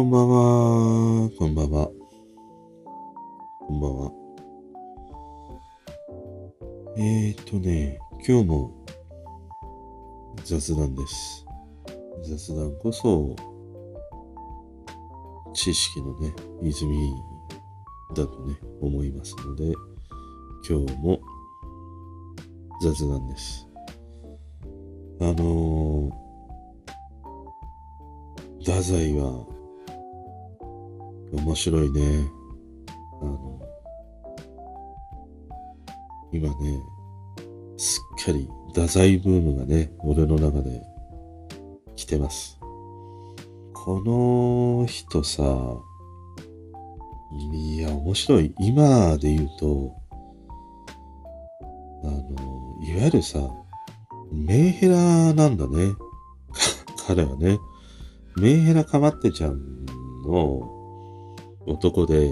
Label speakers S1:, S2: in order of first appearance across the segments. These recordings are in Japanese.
S1: こんばんは。こんばんは。こんばんは。えーとね、今日も雑談です。雑談こそ知識のね、泉だとね、思いますので、今日も雑談です。あのー、太宰は面白いね。あの、今ね、すっかり太宰ブームがね、俺の中で来てます。この人さ、いや、面白い。今で言うと、あの、いわゆるさ、メンヘラなんだね。彼はね。メンヘラかまってちゃんの男で、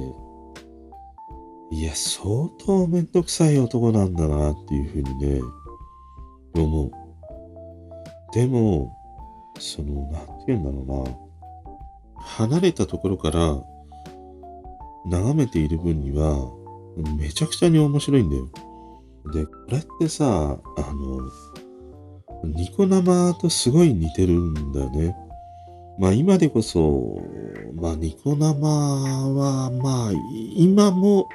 S1: いや、相当めんどくさい男なんだなっていうふうにね、思う。でも、その、なんて言うんだろうな。離れたところから眺めている分には、めちゃくちゃに面白いんだよ。で、これってさ、あの、ニコ生とすごい似てるんだよね。まあ今でこそ、まあニコ生は、まあ今も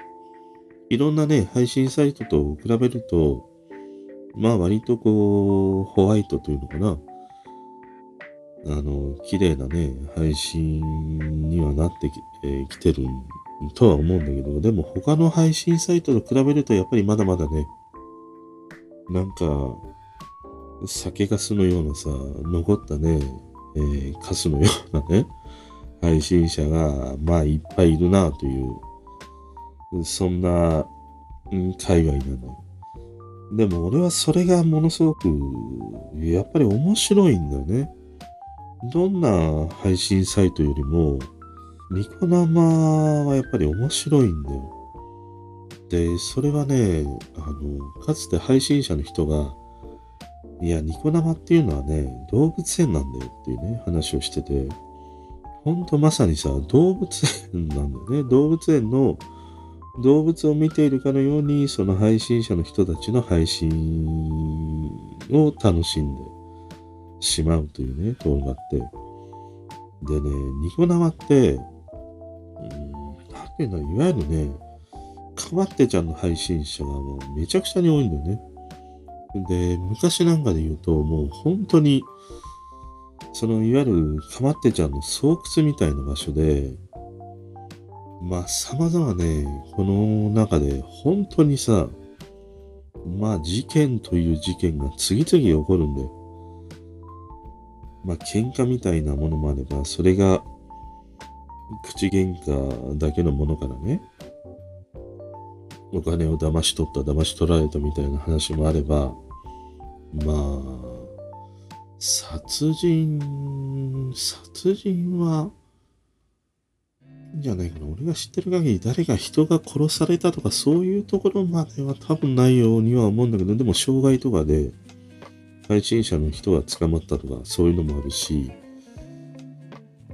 S1: いろんなね、配信サイトと比べると、まあ割とこう、ホワイトというのかな。あの、綺麗なね、配信にはなってき,、えーきてるとは思うんだけど、でも他の配信サイトと比べるとやっぱりまだまだね、なんか、酒粕のようなさ、残ったね、えー、カスのようなね、配信者が、まあいっぱいいるなという、そんな、うん界隈なの。でも俺はそれがものすごく、やっぱり面白いんだよね。どんな配信サイトよりも、ニコ生はやっぱり面白いんだよ。で、それはね、あの、かつて配信者の人が、いや、ニコ生っていうのはね、動物園なんだよっていうね、話をしてて、ほんとまさにさ、動物園なんだよね。動物園の動物を見ているかのように、その配信者の人たちの配信を楽しんでしまうというね、ところがあって。でね、ニコ生って、うん、なんていうの、いわゆるね、かまってちゃんの配信者がもうめちゃくちゃに多いんだよね。で、昔なんかで言うと、もう本当に、そのいわゆるかまってちゃんの巣窟みたいな場所で、まあ様々ね、この中で本当にさ、まあ事件という事件が次々起こるんだよ。まあ喧嘩みたいなものもあれば、それが口喧嘩だけのものからね、お金を騙し取った、騙し取られたみたいな話もあれば、まあ、殺人、殺人は、いいんじゃないかな。俺が知ってる限り誰か人が殺されたとかそういうところまでは多分ないようには思うんだけど、でも傷害とかで配信者の人が捕まったとかそういうのもあるし、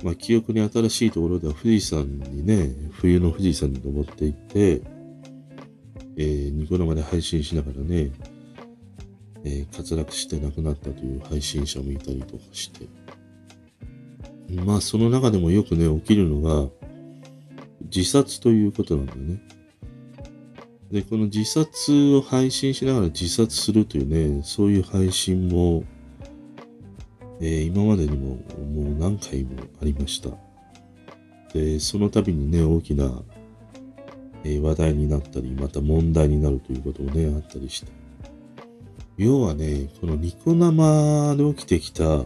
S1: まあ記憶に新しいところでは富士山にね、冬の富士山に登っていって、えーニコ生で配信しながらね、えー滑落して亡くなったという配信者もいたりとかして。まあその中でもよくね、起きるのが、自殺ということなんだよね。で、この自殺を配信しながら自殺するというね、そういう配信も、えー今までにももう何回もありました。で、その度にね、大きな、えー話題になったり、また問題になるということもね、あったりして。要はね、このニコ生で起きてきた、う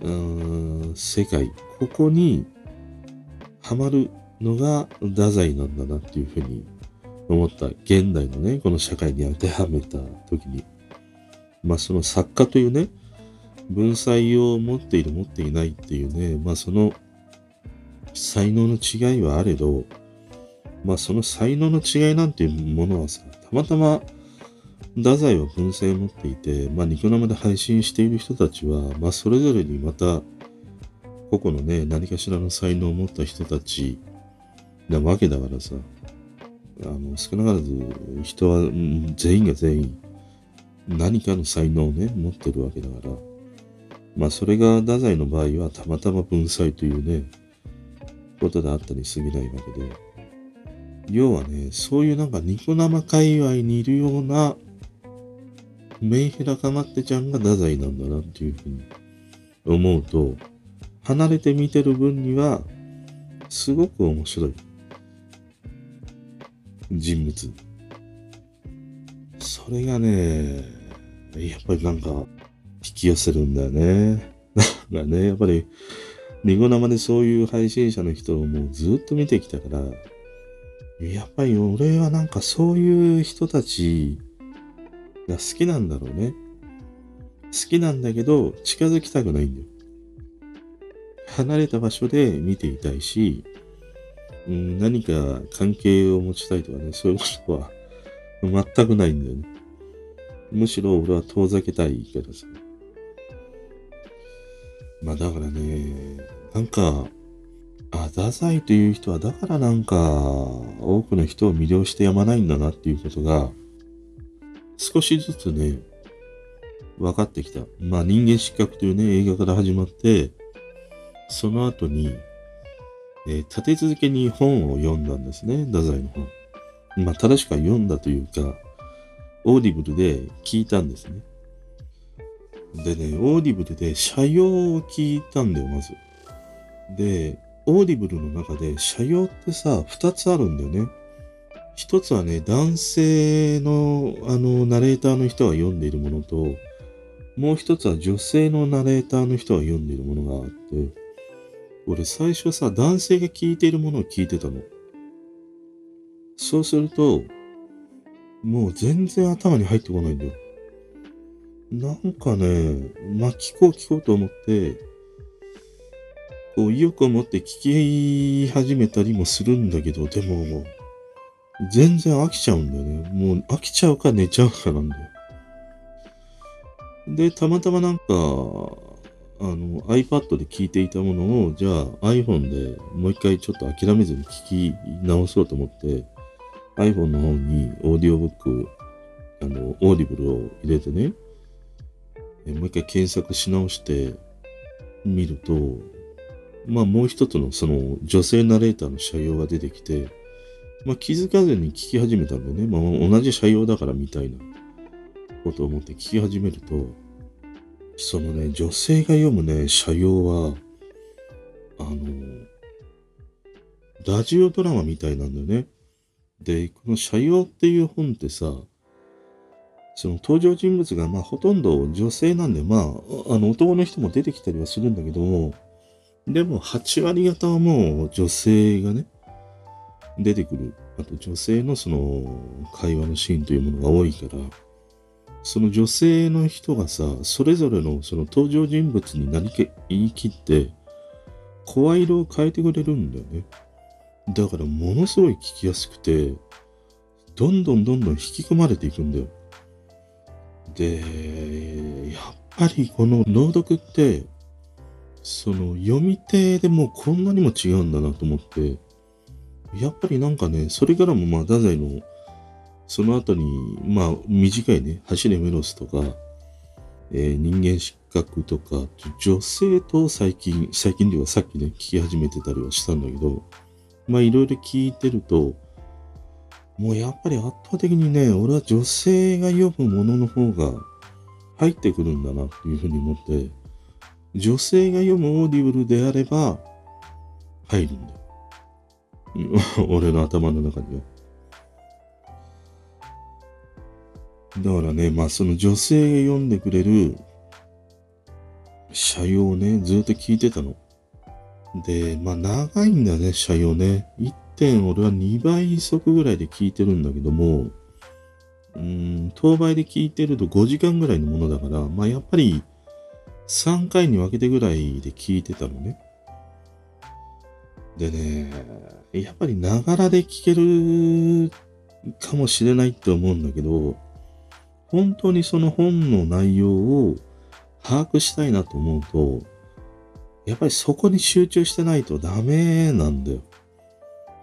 S1: ーん、世界、ここにハマるのが太宰なんだなっていうふうに思った。現代のね、この社会に当てはめた時に。まあその作家というね、文才を持っている持っていないっていうね、まあその才能の違いはあれど、まあその才能の違いなんていうものはさ、たまたま太宰は文才を持っていて、まあニコ生で配信している人たちは、まあそれぞれにまた、個々のね、何かしらの才能を持った人たちなわけだからさ、あの、少なからず人は全員が全員何かの才能をね、持ってるわけだから、まあそれが太宰の場合はたまたま文才というね、ことであったに過ぎないわけで、要はね、そういうなんかニコ生界隈にいるようなメンヘラかまってちゃんが太宰なんだなっていうふうに思うと、離れて見てる分には、すごく面白い人物。それがね、やっぱりなんか、引き寄せるんだよね。なんかね、やっぱり、ニコ生でそういう配信者の人をもうずっと見てきたから、やっぱり俺はなんかそういう人たちが好きなんだろうね。好きなんだけど、近づきたくないんだよ。離れた場所で見ていたいし、うん、何か関係を持ちたいとかね、そういうことは全くないんだよね。むしろ俺は遠ざけたいけどさ。まあだからね、なんか、あ、太宰という人はだからなんか多くの人を魅了してやまないんだなっていうことが少しずつね、分かってきた。まあ人間失格というね、映画から始まって、その後に、えー、立て続けに本を読んだんですね、太宰の本。まあ正しくは読んだというか、オーディブルで聞いたんですね。でね、オーディブルで斜陽を聞いたんだよ、まず。で、オーディブルの中で斜陽ってさ、二つあるんだよね。一つはね、男性の、あの、ナレーターの人が読んでいるものと、もう一つは女性のナレーターの人が読んでいるものがあって、俺最初さ、男性が聞いているものを聞いてたの。そうすると、もう全然頭に入ってこないんだよ。なんかね、まあ、聞こう聞こうと思って、こう意欲を持って聞き始めたりもするんだけど、でも、全然飽きちゃうんだよね。もう飽きちゃうか寝ちゃうかなんだよ。で、たまたまなんか、あの、iPad で聞いていたものを、じゃあ iPhone でもう一回ちょっと諦めずに聞き直そうと思って、iPhone の方にオーディオブック、あの、オーディブルを入れてね、もう一回検索し直してみると、まあもう一つのその女性ナレーターの社用が出てきて、まあ気づかずに聞き始めたんだよね。まあ同じ社用だからみたいなことを思って聞き始めると、そのね、女性が読むね、社用は、あの、ラジオドラマみたいなんだよね。で、この社用っていう本ってさ、その登場人物がまあほとんど女性なんで、まあ、あの男の人も出てきたりはするんだけども、でも8割方はもう女性がね、出てくる。あと女性のその会話のシーンというものが多いから、その女性の人がさ、それぞれのその登場人物に何か言い切って、声色を変えてくれるんだよね。だからものすごい聞きやすくて、どんどんどんどん引き込まれていくんだよ。で、やっぱりこの朗読って、その読み手でもこんなにも違うんだなと思って、やっぱりなんかね、それからもまあ、太宰の、その後に、まあ、短いね、走れメロスとか、えー、人間失格とか、女性と最近、最近ではさっきね、聞き始めてたりはしたんだけど、まあ、いろいろ聞いてると、もうやっぱり圧倒的にね、俺は女性が読むものの方が入ってくるんだなっていうふうに思って、女性が読むオーディブルであれば入るんだよ。俺の頭の中には。だからね、まあその女性が読んでくれる斜陽をね、ずっと聞いてたの。で、まあ長いんだね、社用ね。1.0俺は2倍速ぐらいで聞いてるんだけども、うん、当倍で聞いてると5時間ぐらいのものだから、まあやっぱり3回に分けてぐらいで聞いてたのね。でね、やっぱりながらで聞けるかもしれないって思うんだけど、本当にその本の内容を把握したいなと思うと、やっぱりそこに集中してないとダメなんだよ。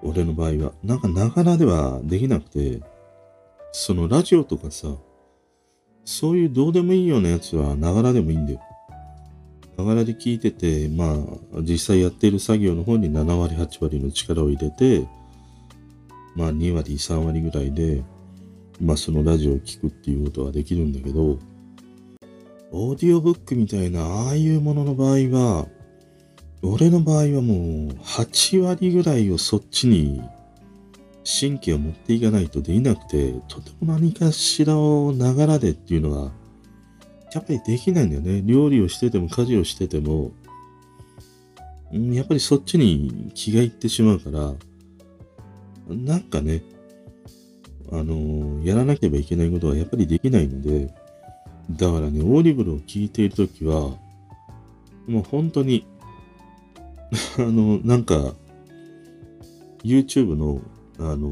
S1: 俺の場合は。なんかながらではできなくて、そのラジオとかさ、そういうどうでもいいようなやつはながらでもいいんだよ。ながらで聞いてて、まあ、実際やっている作業の方に7割、8割の力を入れて、まあ2割、3割ぐらいで、まあそのラジオを聞くっていうことはできるんだけど、オーディオブックみたいなああいうものの場合は、俺の場合はもう8割ぐらいをそっちに神経を持っていかないとできなくて、とても何かしらをながらでっていうのは、やっぱりできないんだよね。料理をしてても家事をしてても、やっぱりそっちに気がいってしまうから、なんかね、あのやらなければいけないことはやっぱりできないので、だからね、オーディブルを聞いているときは、もう本当に、あの、なんか、YouTube の、あの、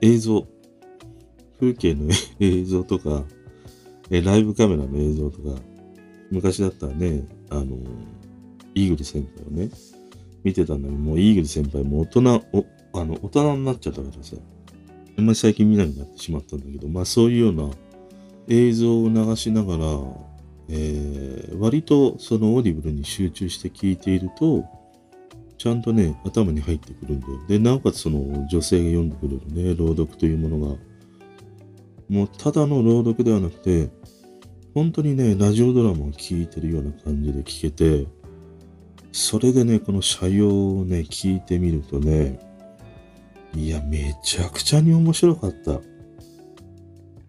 S1: 映像、風景の 映像とか、えライブカメラの映像とか、昔だったらね、あの、イーグル先輩をね、見てたんだけど、もうイーグル先輩も大人、お、あの、大人になっちゃったからさ、あんまり最近見なくなってしまったんだけど、まあそういうような映像を流しながら、えー割とそのオーディブルに集中して聞いていると、ちゃんとね、頭に入ってくるんだよ。で、なおかつその女性が読んでくれるね、朗読というものが、もうただの朗読ではなくて、本当にね、ラジオドラマを聞いてるような感じで聞けて、それでね、この社用をね、聞いてみるとね、いや、めちゃくちゃに面白かった。いわ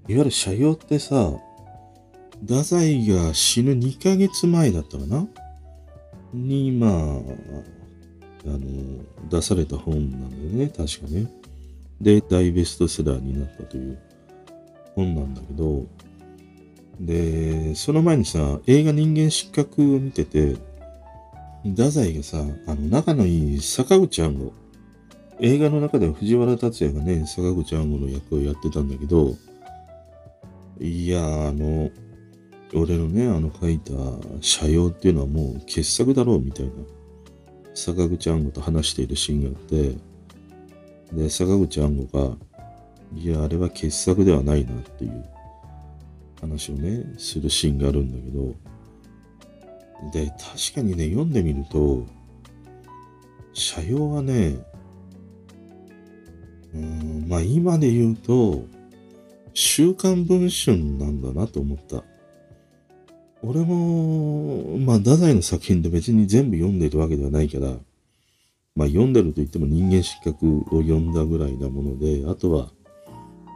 S1: ゆる社用ってさ、太宰が死ぬ2ヶ月前だったかな？に、まあ、あの、出された本なんだよね、確かね。で、大ベストセラーになったという本なんだけど、で、その前にさ、映画人間失格を見てて、太宰がさ、あの、仲のいい坂口安吾、映画の中では藤原竜也がね、坂口安吾の役をやってたんだけど、いや、あの、俺のね、あの書いた社用っていうのはもう傑作だろうみたいな、坂口安吾と話しているシーンがあって、で、坂口安吾が、いや、あれは傑作ではないなっていう話をね、するシーンがあるんだけど、で、確かにね、読んでみると、社用はね、うん、まあ今で言うと、週刊文春なんだなと思った。俺も、まあ、太宰の作品で別に全部読んでるわけではないから、まあ、読んでると言っても人間失格を読んだぐらいなもので、あとは、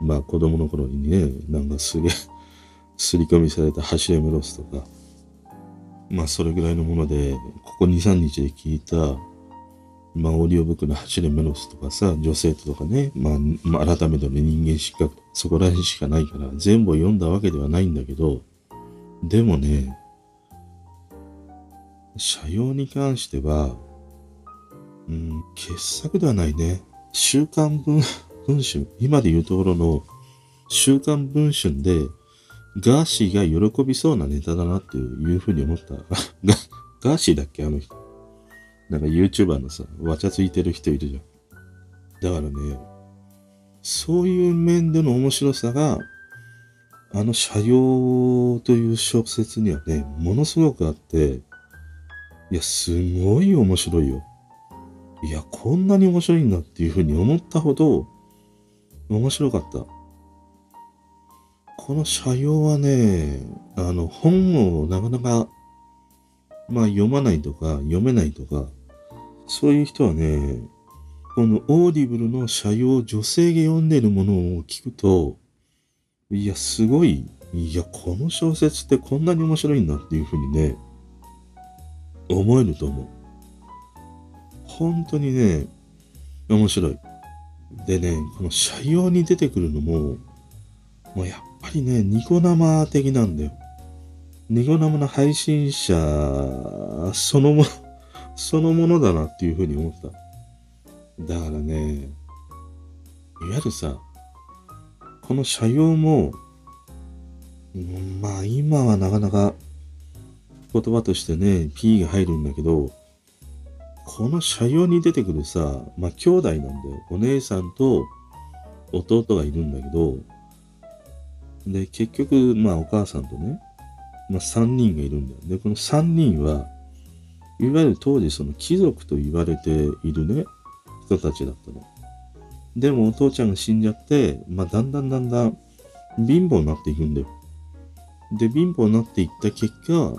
S1: まあ、子供の頃にね、なんかすげえ、すり込みされた走れメロスとか、まあ、それぐらいのもので、ここ2、3日で聞いた、まあ、オーディオブックの走れメロスとかさ、女性とかね、まあ、まあ、改めてね、人間失格、そこら辺しかないから、全部読んだわけではないんだけど、でもね、社用に関しては、うん、傑作ではないね。週刊文文春、今で言うところの週刊文春で、ガーシーが喜びそうなネタだなっていうふうに思った。ガ ガーシーだっけあの人。なんか YouTuber のさ、わちゃついてる人いるじゃん。だからね、そういう面での面白さが、あの、社用という小説にはね、ものすごくあって、いや、すごい面白いよ。いや、こんなに面白いんだっていうふうに思ったほど、面白かった。この斜陽はね、あの、本をなかなか、まあ読まないとか、読めないとか、そういう人はね、このオーディブルの斜陽女性が読んでるものを聞くと、いや、すごい。いや、この小説ってこんなに面白いんだっていうふうにね、思えると思う。本当にね、面白い。でね、この社用に出てくるのも、もうやっぱりね、ニコ生的なんだよ。ニコ生の配信者そのもの、そのものだなっていうふうに思ってた。だからね、いわゆるさ、この社用も、まあ今はなかなか言葉としてね、P が入るんだけど、この社用に出てくるさ、まあ兄弟なんだよ。お姉さんと弟がいるんだけど、で、結局、まあお母さんとね、まあ3人がいるんだよ。で、この3人は、いわゆる当時その貴族と言われているね、人たちだったの。でもお父ちゃんが死んじゃって、まあだんだんだんだん貧乏になっていくんだよ。で、貧乏になっていった結果、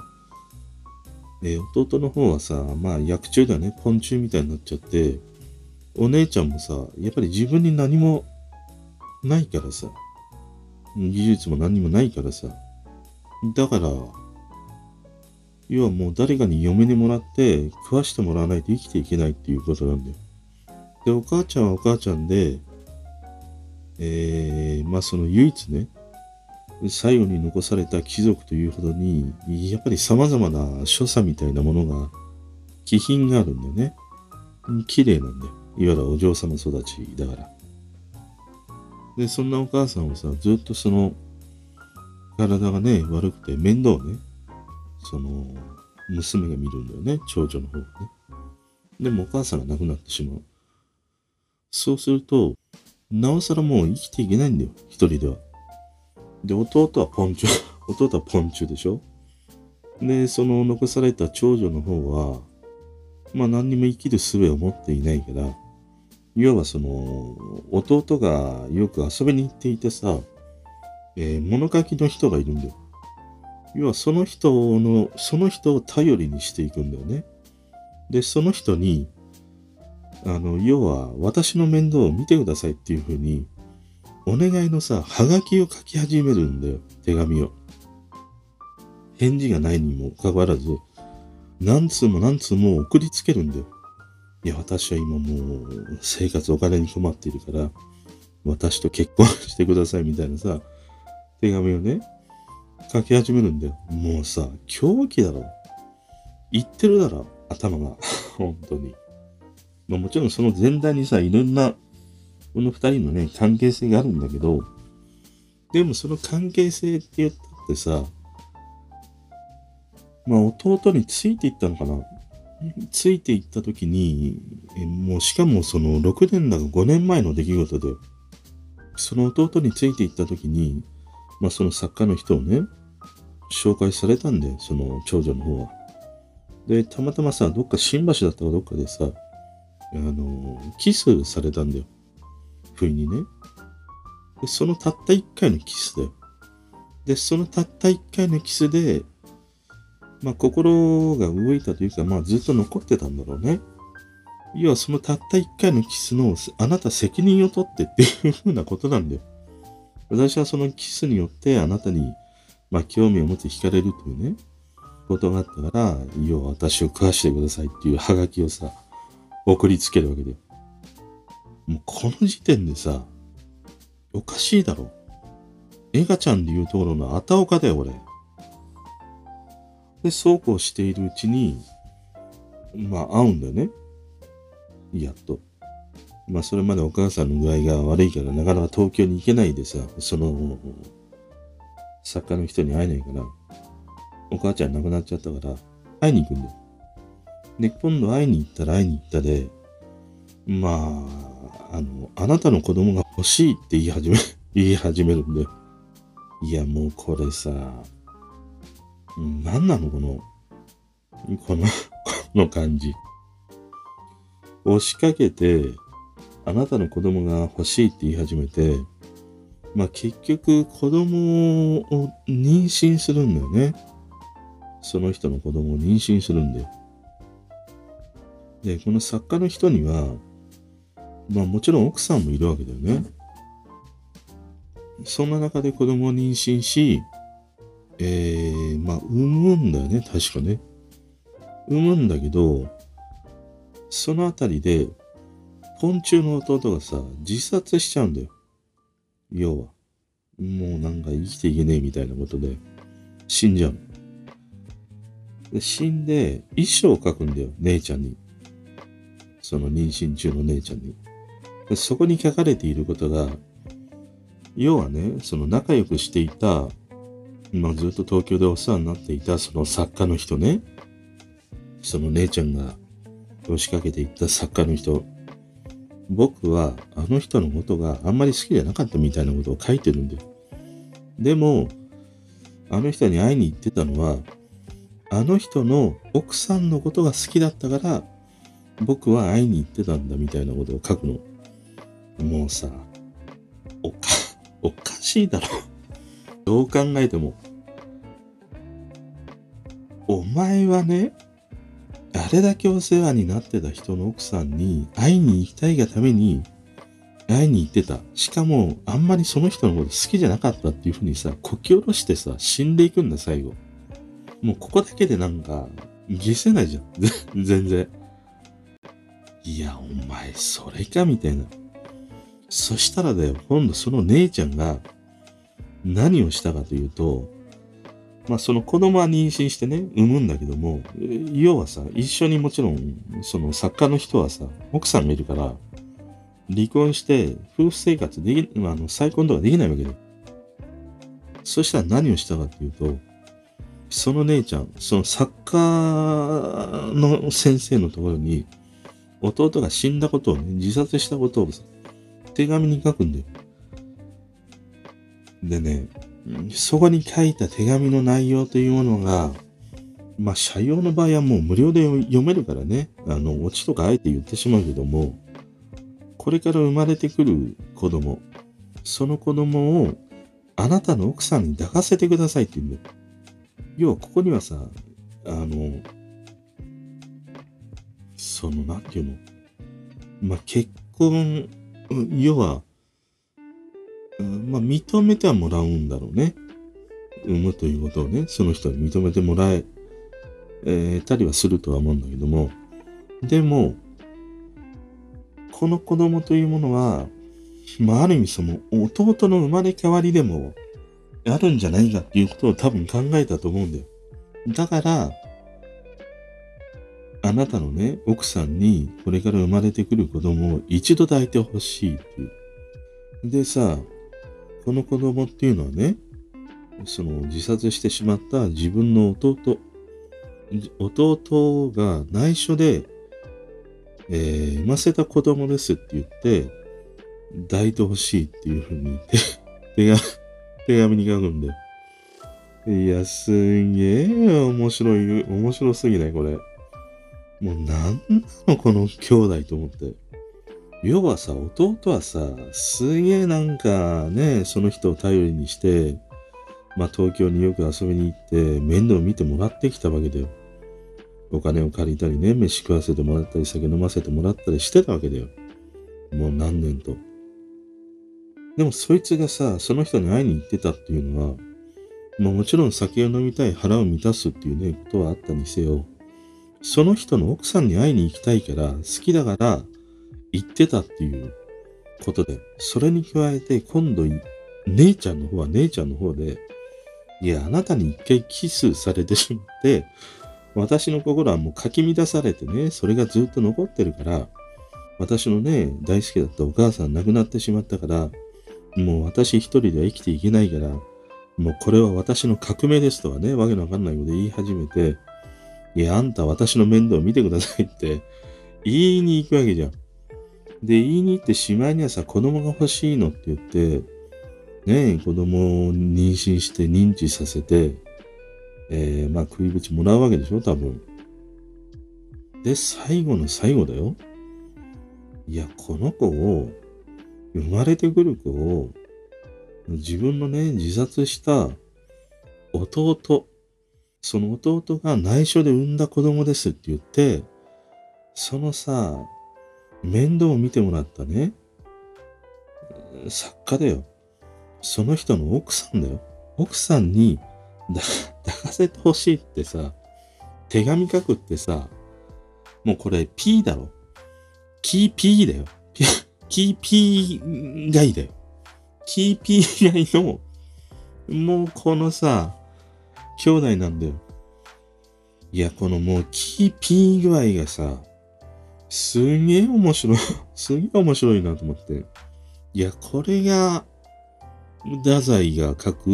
S1: え、弟の方はさ、まあ薬中だね、昆虫みたいになっちゃって、お姉ちゃんもさ、やっぱり自分に何もないからさ、技術も何もないからさ、だから、要はもう誰かに嫁にもらって食わしてもらわないと生きていけないっていうことなんだよ。で、お母ちゃんはお母ちゃんで、えー、まあその唯一ね、最後に残された貴族というほどに、やっぱり様々な所作みたいなものが、気品があるんだよね。綺麗なんだよ。いわゆるお嬢様育ちだから。で、そんなお母さんはさ、ずっとその、体がね、悪くて面倒ね、その、娘が見るんだよね、長女の方がね。でもお母さんが亡くなってしまう。そうすると、なおさらもう生きていけないんだよ、一人では。で、弟はポンチュ、弟はポンチュでしょ？で、その残された長女の方は、まあ何にも生きる術を持っていないから、要はその、弟がよく遊びに行っていてさ、えー、物書きの人がいるんだよ。要はその人の、その人を頼りにしていくんだよね。で、その人に、あの、要は私の面倒を見てくださいっていうふうに、お願いのさ、はがきを書き始めるんだよ。手紙を。返事がないにもかかわらず、何通も何通も送りつけるんだよ。いや、私は今もう生活お金に困っているから、私と結婚してくださいみたいなさ、手紙をね、書き始めるんだよ。もうさ、狂気だろ。言ってるだろ、頭が。本当に。まあもちろんその前段にさ、いろんなこの二人のね、関係性があるんだけど、でもその関係性って言ったってさ、まあ弟についていったのかな？ついていった時に、もうしかもその6年だか5年前の出来事で、その弟についていった時に、まあその作家の人をね、紹介されたんで、その長女の方は。で、たまたまさ、どっか新橋だったかどっかでさ、あの、キスされたんだよ。不意にね。で、そのたった一回のキスだよ。で、そのたった一回のキスで、まあ、心が動いたというか、まあ、ずっと残ってたんだろうね。要は、そのたった一回のキスの、あなた責任を取ってっていうふうなことなんだよ。私はそのキスによって、あなたに、まあ、興味を持って惹かれるというね、ことがあったから、要は私を食わしてくださいっていうハガキをさ、送りつけるわけだよ。もうこの時点でさ、おかしいだろ。エガちゃんで言うところのあたおかだよ、俺。で、そうこうしているうちに、まあ、会うんだよね。やっと。まあ、それまでお母さんの具合が悪いから、なかなか東京に行けないでさ、その、作家の人に会えないから、お母ちゃん亡くなっちゃったから、会いに行くんだよ。で、今度会いに行ったら会いに行ったで、まあ、あの、あなたの子供が欲しいって言い始め、言い始めるんで。いや、もうこれさ、何なのこの、この、この感じ。押しかけて、あなたの子供が欲しいって言い始めて、まあ結局子供を妊娠するんだよね。その人の子供を妊娠するんだよ。で、この作家の人には、まあもちろん奥さんもいるわけだよね。そんな中で子供を妊娠し、えー、まあ産むんだよね、確かね。産むんだけど、そのあたりで、ポンチュの弟がさ、自殺しちゃうんだよ。要は。もうなんか生きていけねえみたいなことで、死んじゃうで死んで、遺書を書くんだよ、姉ちゃんに。その妊娠中の姉ちゃんに。でそこに書かれていることが、要はね、その仲良くしていた、まあずっと東京でお世話になっていたその作家の人ね、その姉ちゃんが押しかけていった作家の人。僕はあの人のことがあんまり好きじゃなかったみたいなことを書いてるんだよ。でも、あの人に会いに行ってたのは、あの人の奥さんのことが好きだったから、僕は会いに行ってたんだみたいなことを書くの。もうさ、おか、おかしいだろ。どう考えても。お前はね、あれだけお世話になってた人の奥さんに会いに行きたいがために会いに行ってた。しかも、あんまりその人のこと好きじゃなかったっていうふうにさ、こき下ろしてさ、死んでいくんだ、最後。もうここだけでなんか、消せないじゃん。全然。いや、お前、それかみたいな。そしたらだよ、今度その姉ちゃんが何をしたかというと、まあその子供は妊娠してね、産むんだけども、要はさ、一緒にもちろん、その作家の人はさ、奥さんがいるから、離婚して夫婦生活でき、あの、再婚とかできないわけだよ。そしたら何をしたかというと、その姉ちゃん、その作家の先生のところに、弟が死んだことをね、自殺したことをさ、手紙に書くんだよ。でね、そこに書いた手紙の内容というものが、まあ、社用の場合はもう無料で読めるからね、あの、オチとかあえて言ってしまうけども、これから生まれてくる子供、その子供をあなたの奥さんに抱かせてくださいって言うんだよ。要はここにはさ、あの、その、なんていうの、まあ、結婚、要は、まあ、認めてはもらうんだろうね。産むということをね、その人に認めてもらえ、えー、たりはするとは思うんだけども、でも、この子供というものは、まあ、ある意味その弟の生まれ変わりでもあるんじゃないかっていうことを多分考えたと思うんだよ。だから、あなたのね、奥さんにこれから生まれてくる子供を一度抱いてほしいっていう。でさ、この子供っていうのはね、その自殺してしまった自分の弟、弟が内緒で、えー、産ませた子供ですって言って、抱いてほしいっていうふうに 手紙、手紙に書くんだよ。いや、すげえ面白い、面白すぎないこれ。もうなんなのこの兄弟と思って。要はさ、弟はさ、すげえなんかね、その人を頼りにして、まあ東京によく遊びに行って面倒見てもらってきたわけだよ。お金を借りたりね、飯食わせてもらったり、酒飲ませてもらったりしてたわけだよ。もう何年と。でもそいつがさ、その人に会いに行ってたっていうのは、まあもちろん酒を飲みたい、腹を満たすっていうね、ことはあったにせよ、その人の奥さんに会いに行きたいから、好きだから、言ってたっていうことで、それに加えて今度、姉ちゃんの方は姉ちゃんの方で、いや、あなたに一回キスされてしまって、私の心はもうかき乱されてね、それがずっと残ってるから、私のね、大好きだったお母さん亡くなってしまったから、もう私一人では生きていけないから、もうこれは私の革命ですとはね、わけのわかんないこと言い始めて、いや、あんた私の面倒を見てくださいって言いに行くわけじゃん。で、言いに行ってしまいにはさ、子供が欲しいのって言って、ねえ、子供を妊娠して認知させて、えー、まあ食いぶちもらうわけでしょ、多分。で、最後の最後だよ。いや、この子を、生まれてくる子を、自分のね、自殺した弟、その弟が内緒で産んだ子供ですって言って、そのさ、面倒を見てもらったね、作家だよ。その人の奥さんだよ。奥さんに抱かせてほしいってさ、手紙書くってさ、もうこれ P だろ。キー P だよ。キー P 外だよ。キー P 外の、もうこのさ、兄弟なんだよ。いや、このもうキー P 具合がさ、すげえ面白い、すげえ面白いなと思って。いや、これが、太宰が書く、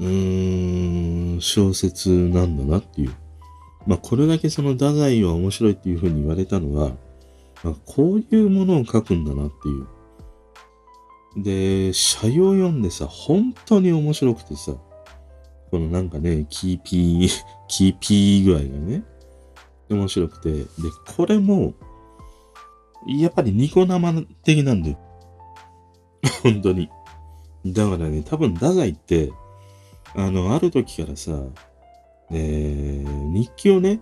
S1: うーん、小説なんだなっていう。まあ、これだけその太宰は面白いっていうふうに言われたのは、まあ、こういうものを書くんだなっていう。で、斜陽読んでさ、本当に面白くてさ、このなんかね、キーピー、キーピー具合がね、面白くて、で、これも、やっぱりニコ生的なんだよ。本当に。だからね、多分太宰って、あの、ある時からさ、えー、日記をね、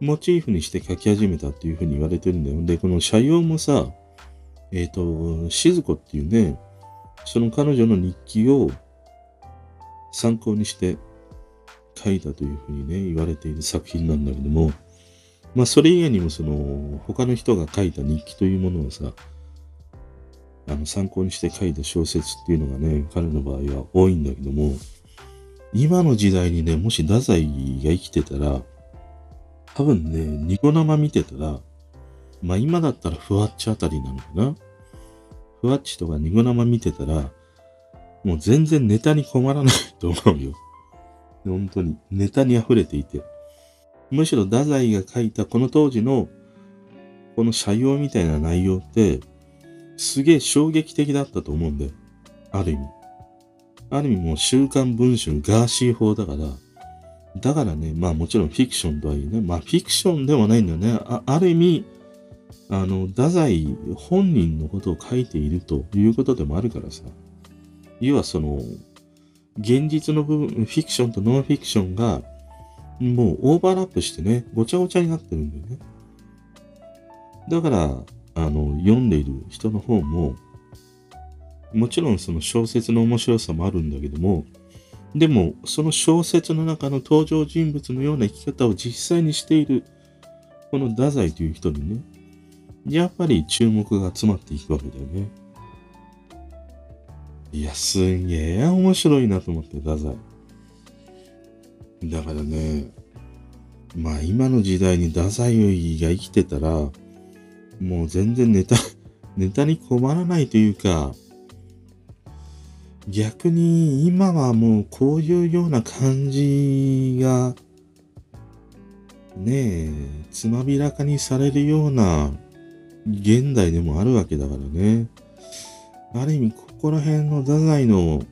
S1: モチーフにして書き始めたっていうふうに言われてるんだよ。で、この社用もさ、えっ、ー、と、静子っていうね、その彼女の日記を参考にして書いたというふうにね、言われている作品なんだけども、まあ、それ以外にもその、他の人が書いた日記というものをさ、あの、参考にして書いた小説っていうのがね、彼の場合は多いんだけども、今の時代にね、もし太宰が生きてたら、多分ね、ニコ生見てたら、まあ今だったらふわっちあたりなのかな？ふわっちとかニコ生見てたら、もう全然ネタに困らないと思うよ。本当に。ネタに溢れていて。むしろ太宰が書いたこの当時のこの社用みたいな内容ってすげえ衝撃的だったと思うんだよ。ある意味。ある意味もう週刊文春ガーシー法だから、だからね、まあもちろんフィクションとはいえね、まあフィクションでもないんだよね。あある意味、あの、太宰本人のことを書いているということでもあるからさ。要はその、現実の部分、フィクションとノンフィクションがもうオーバーラップしてね、ごちゃごちゃになってるんだよね。だから、あの、読んでいる人の方も、もちろんその小説の面白さもあるんだけども、でも、その小説の中の登場人物のような生き方を実際にしている、この太宰という人にね、やっぱり注目が集まっていくわけだよね。いや、すげえ面白いなと思って、太宰。だからね、まあ今の時代に太宰が生きてたら、もう全然ネタ、ネタに困らないというか、逆に今はもうこういうような感じが、ねえ、つまびらかにされるような現代でもあるわけだからね。ある意味、こら辺の太宰の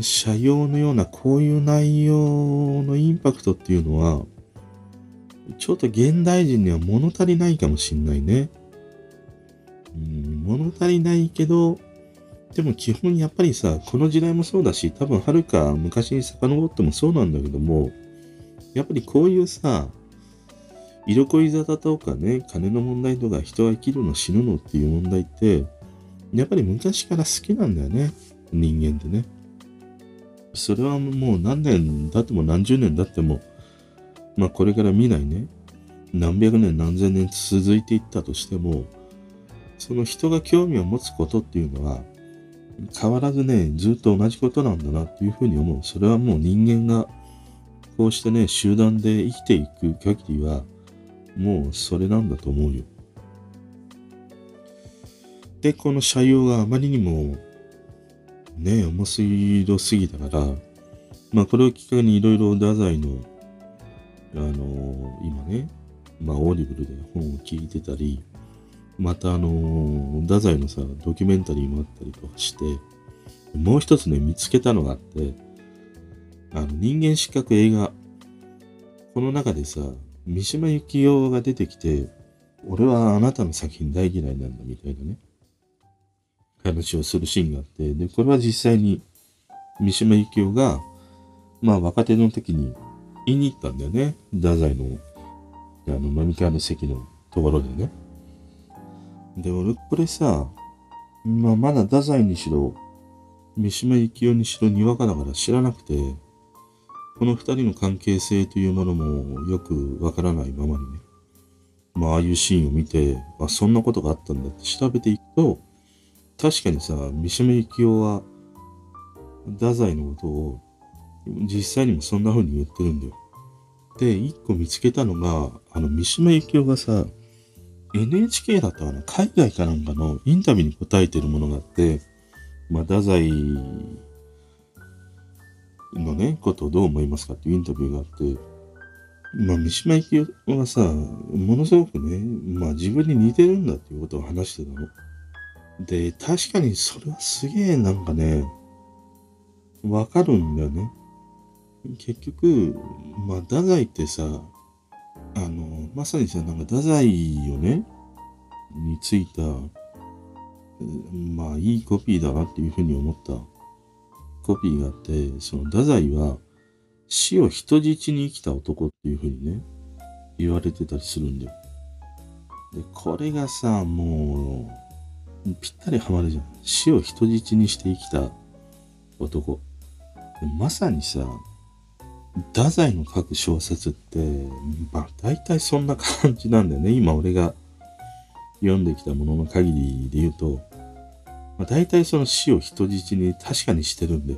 S1: 社用のようなこういう内容のインパクトっていうのは、ちょっと現代人には物足りないかもしんないね。うん、物足りないけど、でも基本やっぱりさ、この時代もそうだし、多分はるか昔に遡ってもそうなんだけども、やっぱりこういうさ、色恋沙汰とかね、金の問題とか人が生きるの死ぬのっていう問題って、やっぱり昔から好きなんだよね。人間ってね。それはもう何年経っても何十年経っても、まあこれから未来ね、何百年何千年続いていったとしても、その人が興味を持つことっていうのは、変わらずね、ずっと同じことなんだなっていうふうに思う。それはもう人間が、こうしてね、集団で生きていく限りは、もうそれなんだと思うよ。で、この斜陽があまりにもね、面白すぎたから、まあこれをきっかけにいろいろ太宰の、あの、今ね、まあオーディブルで本を聞いてたり、またあの、太宰のさ、ドキュメンタリーもあったりとかして、もう一つね、見つけたのがあって、あの、人間失格映画、この中でさ、三島由紀夫が出てきて、俺はあなたの作品大嫌いなんだみたいなね。話をするシーンがあって、で、これは実際に三島由紀夫が、まあ若手の時に言いに行ったんだよね。太宰の、あの、飲み会の席のところでね。で、俺、これさ、まあまだ太宰にしろ、三島由紀夫にしろにわかだから知らなくて、この二人の関係性というものもよくわからないままにね。まあ、ああいうシーンを見て、あ、そんなことがあったんだって調べていくと、確かにさ、三島由紀夫は、太宰のことを、実際にもそんな風に言ってるんだよ。で、一個見つけたのが、あの、三島由紀夫がさ、NHK だったかな海外かなんかのインタビューに答えてるものがあって、まあ、太宰のね、ことをどう思いますかっていうインタビューがあって、まあ、三島由紀夫はさ、ものすごくね、まあ自分に似てるんだっていうことを話してたの。で、確かにそれはすげえなんかね、わかるんだよね。結局、まあ、太宰ってさ、あの、まさにさ、なんか太宰をね、についた、まあ、いいコピーだなっていうふうに思ったコピーがあって、その太宰は死を人質に生きた男っていうふうにね、言われてたりするんだよ。で、これがさ、もう、ぴったりハマるじゃん。死を人質にして生きた男。まさにさ、太宰の書く小説って、まあ大体そんな感じなんだよね。今俺が読んできたものの限りで言うと、まあ、大体その死を人質に確かにしてるんで。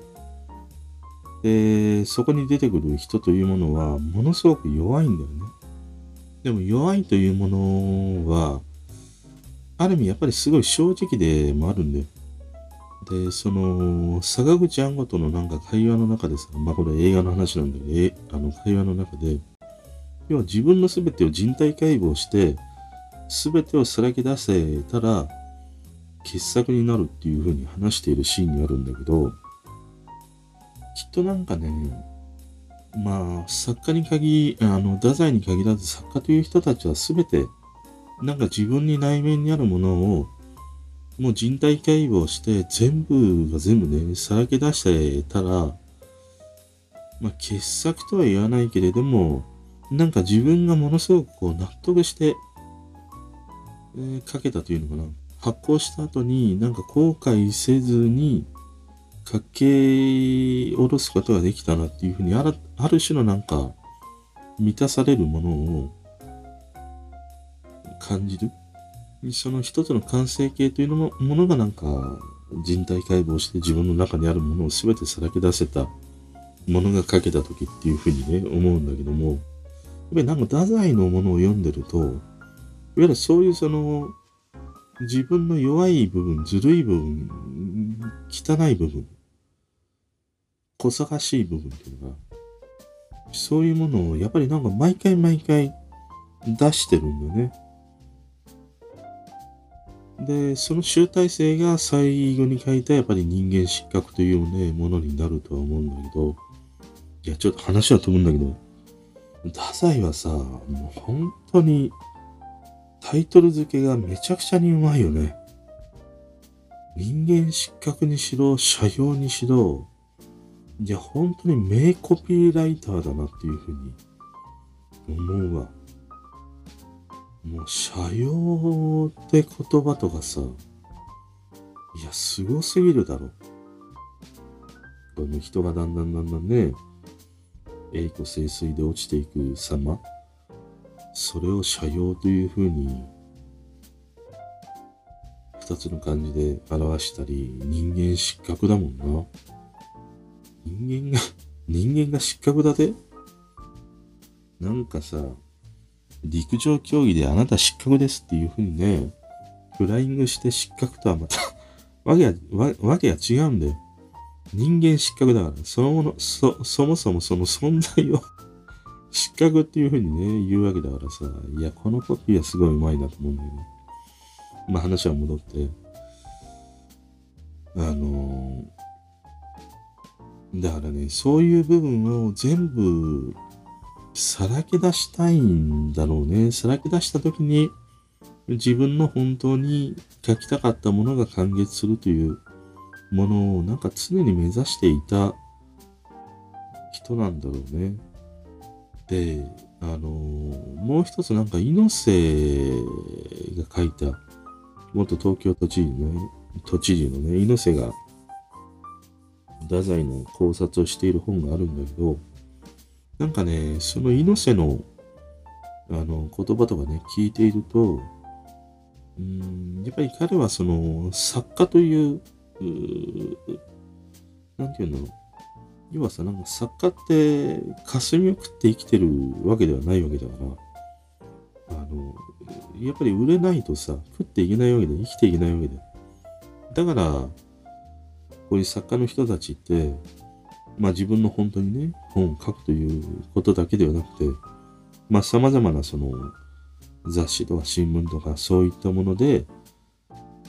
S1: で、そこに出てくる人というものはものすごく弱いんだよね。でも弱いというものは、ある意味やっぱりすごい正直でもあるんだよ。で、その、坂口安吾とのなんか会話の中でさ、まあこれ映画の話なんだけど、あの会話の中で、要は自分の全てを人体解剖して、全てをさらけ出せたら、傑作になるっていう風に話しているシーンにあるんだけど、きっとなんかね、まあ、作家に限り、あの、太宰に限らず作家という人たちは全て、なんか自分に内面にあるものをもう人体解剖して全部が全部ね、さらけ出してたら、まあ、傑作とは言わないけれども、なんか自分がものすごくこう納得して、えー、書けたというのかな。発行した後になんか後悔せずに書け下ろすことができたなっていうふうにあるある種のなんか満たされるものを感じる。その一つの完成形というのもものがなんか人体解剖して自分の中にあるものを全てさらけ出せたものが書けた時っていうふうにね、思うんだけども、やっぱりなんか太宰のものを読んでると、いわゆるそういうその自分の弱い部分、ずるい部分、汚い部分、小探しい部分っていうのが、そういうものをやっぱりなんか毎回毎回出してるんだよね。で、その集大成が最後に書いたやっぱり人間失格というね、ものになるとは思うんだけど、いや、ちょっと話は飛ぶんだけど、太宰はさ、もう本当にタイトル付けがめちゃくちゃにうまいよね。人間失格にしろ、社用にしろ、いや、本当に名コピーライターだなっていうふうに思うわ。もう、社用って言葉とかさ、いや、すごすぎるだろ。この人がだんだんだんだんね、栄枯盛衰で落ちていく様、それを社用というふうに、二つの漢字で表したり、人間失格だもんな。人間が、人間が失格だぜなんかさ、陸上競技であなた失格ですっていうふうにね、フライングして失格とはまた わけは、わけが違うんだよ。人間失格だから、そのもの、そ、そもそもその存在を 失格っていうふうにね、言うわけだからさ、いや、このコピーはすごい上手いなと思うんだけど。まあ話は戻って、あのー、だからね、そういう部分を全部さらけ出したいんだろうね。さらけ出した時に自分の本当に書きたかったものが完結するというものをなんか常に目指していた人なんだろうね。で、あの、もう一つなんか猪瀬が書いた元東京都知事のね、都知事のね、猪瀬が太宰の考察をしている本があるんだけど、なんかね、その猪瀬の、あの、言葉とかね、聞いていると、うん、やっぱり彼はその、作家という、うなんていうの？要はさ、なんか作家って、霞を食って生きてるわけではないわけだから、あの、やっぱり売れないとさ、食っていけないわけで、生きていけないわけで。だから、こういう作家の人たちって、まあ自分の本当にね、本を書くということだけではなくて、まあ様々なその雑誌とか新聞とかそういったもので、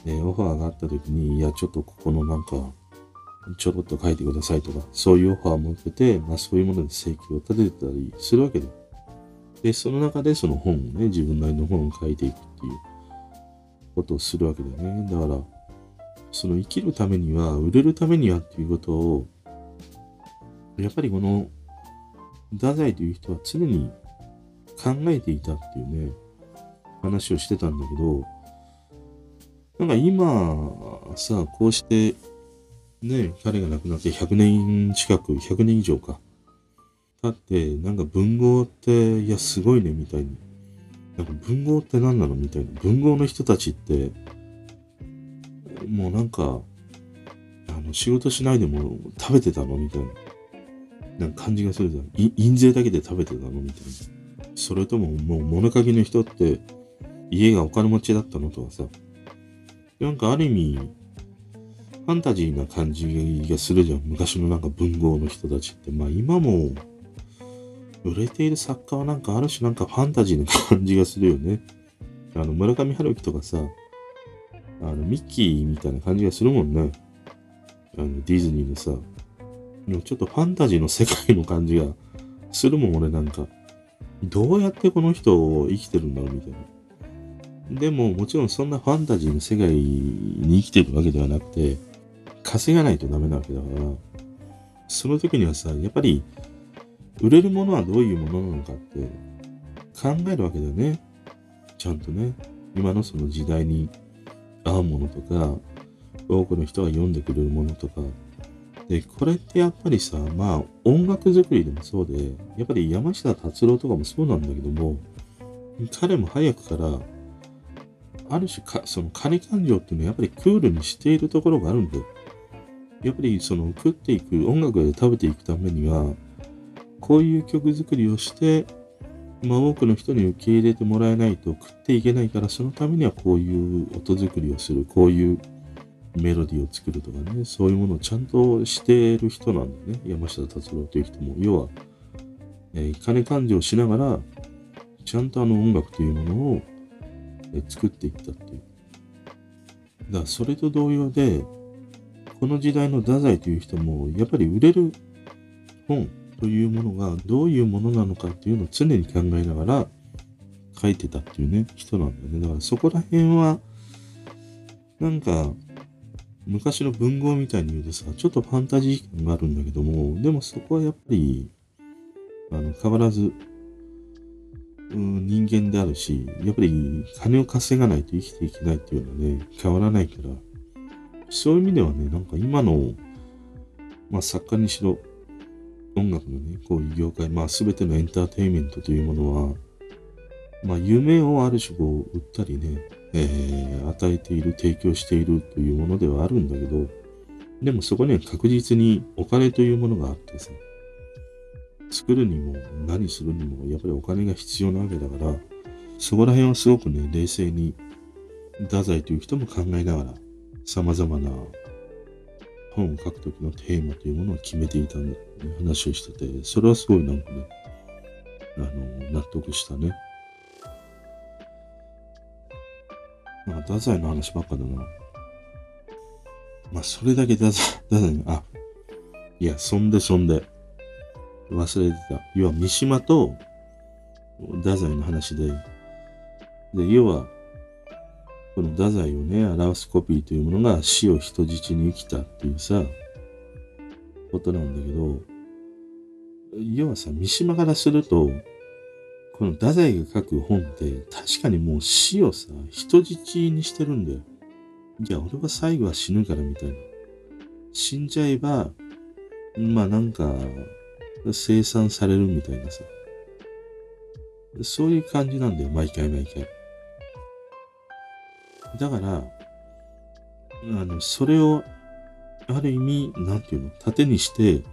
S1: えー、オファーがあった時に、いや、ちょっとここのなんか、ちょろっと書いてくださいとか、そういうオファーを持ってて、まあそういうもので請求を立ててたりするわけで。で、その中でその本をね、自分なりの本を書いていくっていうことをするわけだよね。だから、その生きるためには、売れるためにはっていうことを、やっぱりこの、太宰という人は常に考えていたっていうね、話をしてたんだけど、なんか今さ、こうして、ね、彼が亡くなって100年近く、100年以上か。経って、なんか文豪って、いや、すごいね、みたいに。なんか文豪って何なのみたいな。文豪の人たちって、もうなんか、あの、仕事しないでも食べてたのみたいな。なんか感じがするじゃん。印税だけで食べてたのみたいな。それとももう物書きの人って家がお金持ちだったのとかさ。なんかある意味、ファンタジーな感じがするじゃん。昔のなんか文豪の人たちって。まあ今も、売れている作家はなんかある種なんかファンタジーな感じがするよね。あの、村上春樹とかさ、あの、ミッキーみたいな感じがするもんね。あの、ディズニーのさ、でもちょっとファンタジーの世界の感じがするもん、俺なんか。どうやってこの人を生きてるんだろうみたいな。でも、もちろんそんなファンタジーの世界に生きてるわけではなくて、稼がないとダメなわけだから、その時にはさ、やっぱり、売れるものはどういうものなのかって考えるわけだよね。ちゃんとね。今のその時代に合うものとか、多くの人が読んでくれるものとか、で、これってやっぱりさ、まあ、音楽作りでもそうで、やっぱり山下達郎とかもそうなんだけども、彼も早くから、ある種か、その金感情っていうのはやっぱりクールにしているところがあるんで、やっぱりその食っていく、音楽で食べていくためには、こういう曲作りをして、まあ多くの人に受け入れてもらえないと食っていけないから、そのためにはこういう音作りをする、こういうメロディーを作るとかね、そういうものをちゃんとしている人なんだね。山下達郎という人も。要は、えー、金勘定をしながら、ちゃんとあの音楽というものを、えー、作っていったっていう。だからそれと同様で、この時代の太宰という人も、やっぱり売れる本というものがどういうものなのかっていうのを常に考えながら書いてたっていうね、人なんだよね。だからそこら辺は、なんか、昔の文豪みたいに言うとさ、ちょっとファンタジー感があるんだけども、でもそこはやっぱり、あの、変わらず、うん、人間であるし、やっぱり金を稼がないと生きていけないっていうのはね、変わらないから、そういう意味ではね、なんか今の、まあ作家にしろ、音楽のね、こういう業界、まあ全てのエンターテインメントというものは、まあ夢をある種こう売ったりね、えー、与えている、提供しているというものではあるんだけど、でもそこには確実にお金というものがあってさ、作るにも何するにもやっぱりお金が必要なわけだから、そこら辺はすごくね、冷静に、太宰という人も考えながら、様々な本を書くときのテーマというものを決めていたんだ、ね、話をしてて、それはすごいなんかね、あの、納得したね。なんか、太宰の話ばっかだな。まあ、それだけ太宰、太宰の、あ、いや、そんでそんで。忘れてた。要は、三島と太宰の話で、で、要は、この太宰をね、表すコピーというものが死を人質に生きたっていうさ、ことなんだけど、要はさ、三島からすると、この太宰が書く本って確かにもう死をさ、人質にしてるんだよ。いや、俺は最後は死ぬからみたいな。死んじゃえば、まあなんか、生産されるみたいなさ。そういう感じなんだよ、毎回毎回。だから、あの、それを、ある意味、なんていうの、盾にして、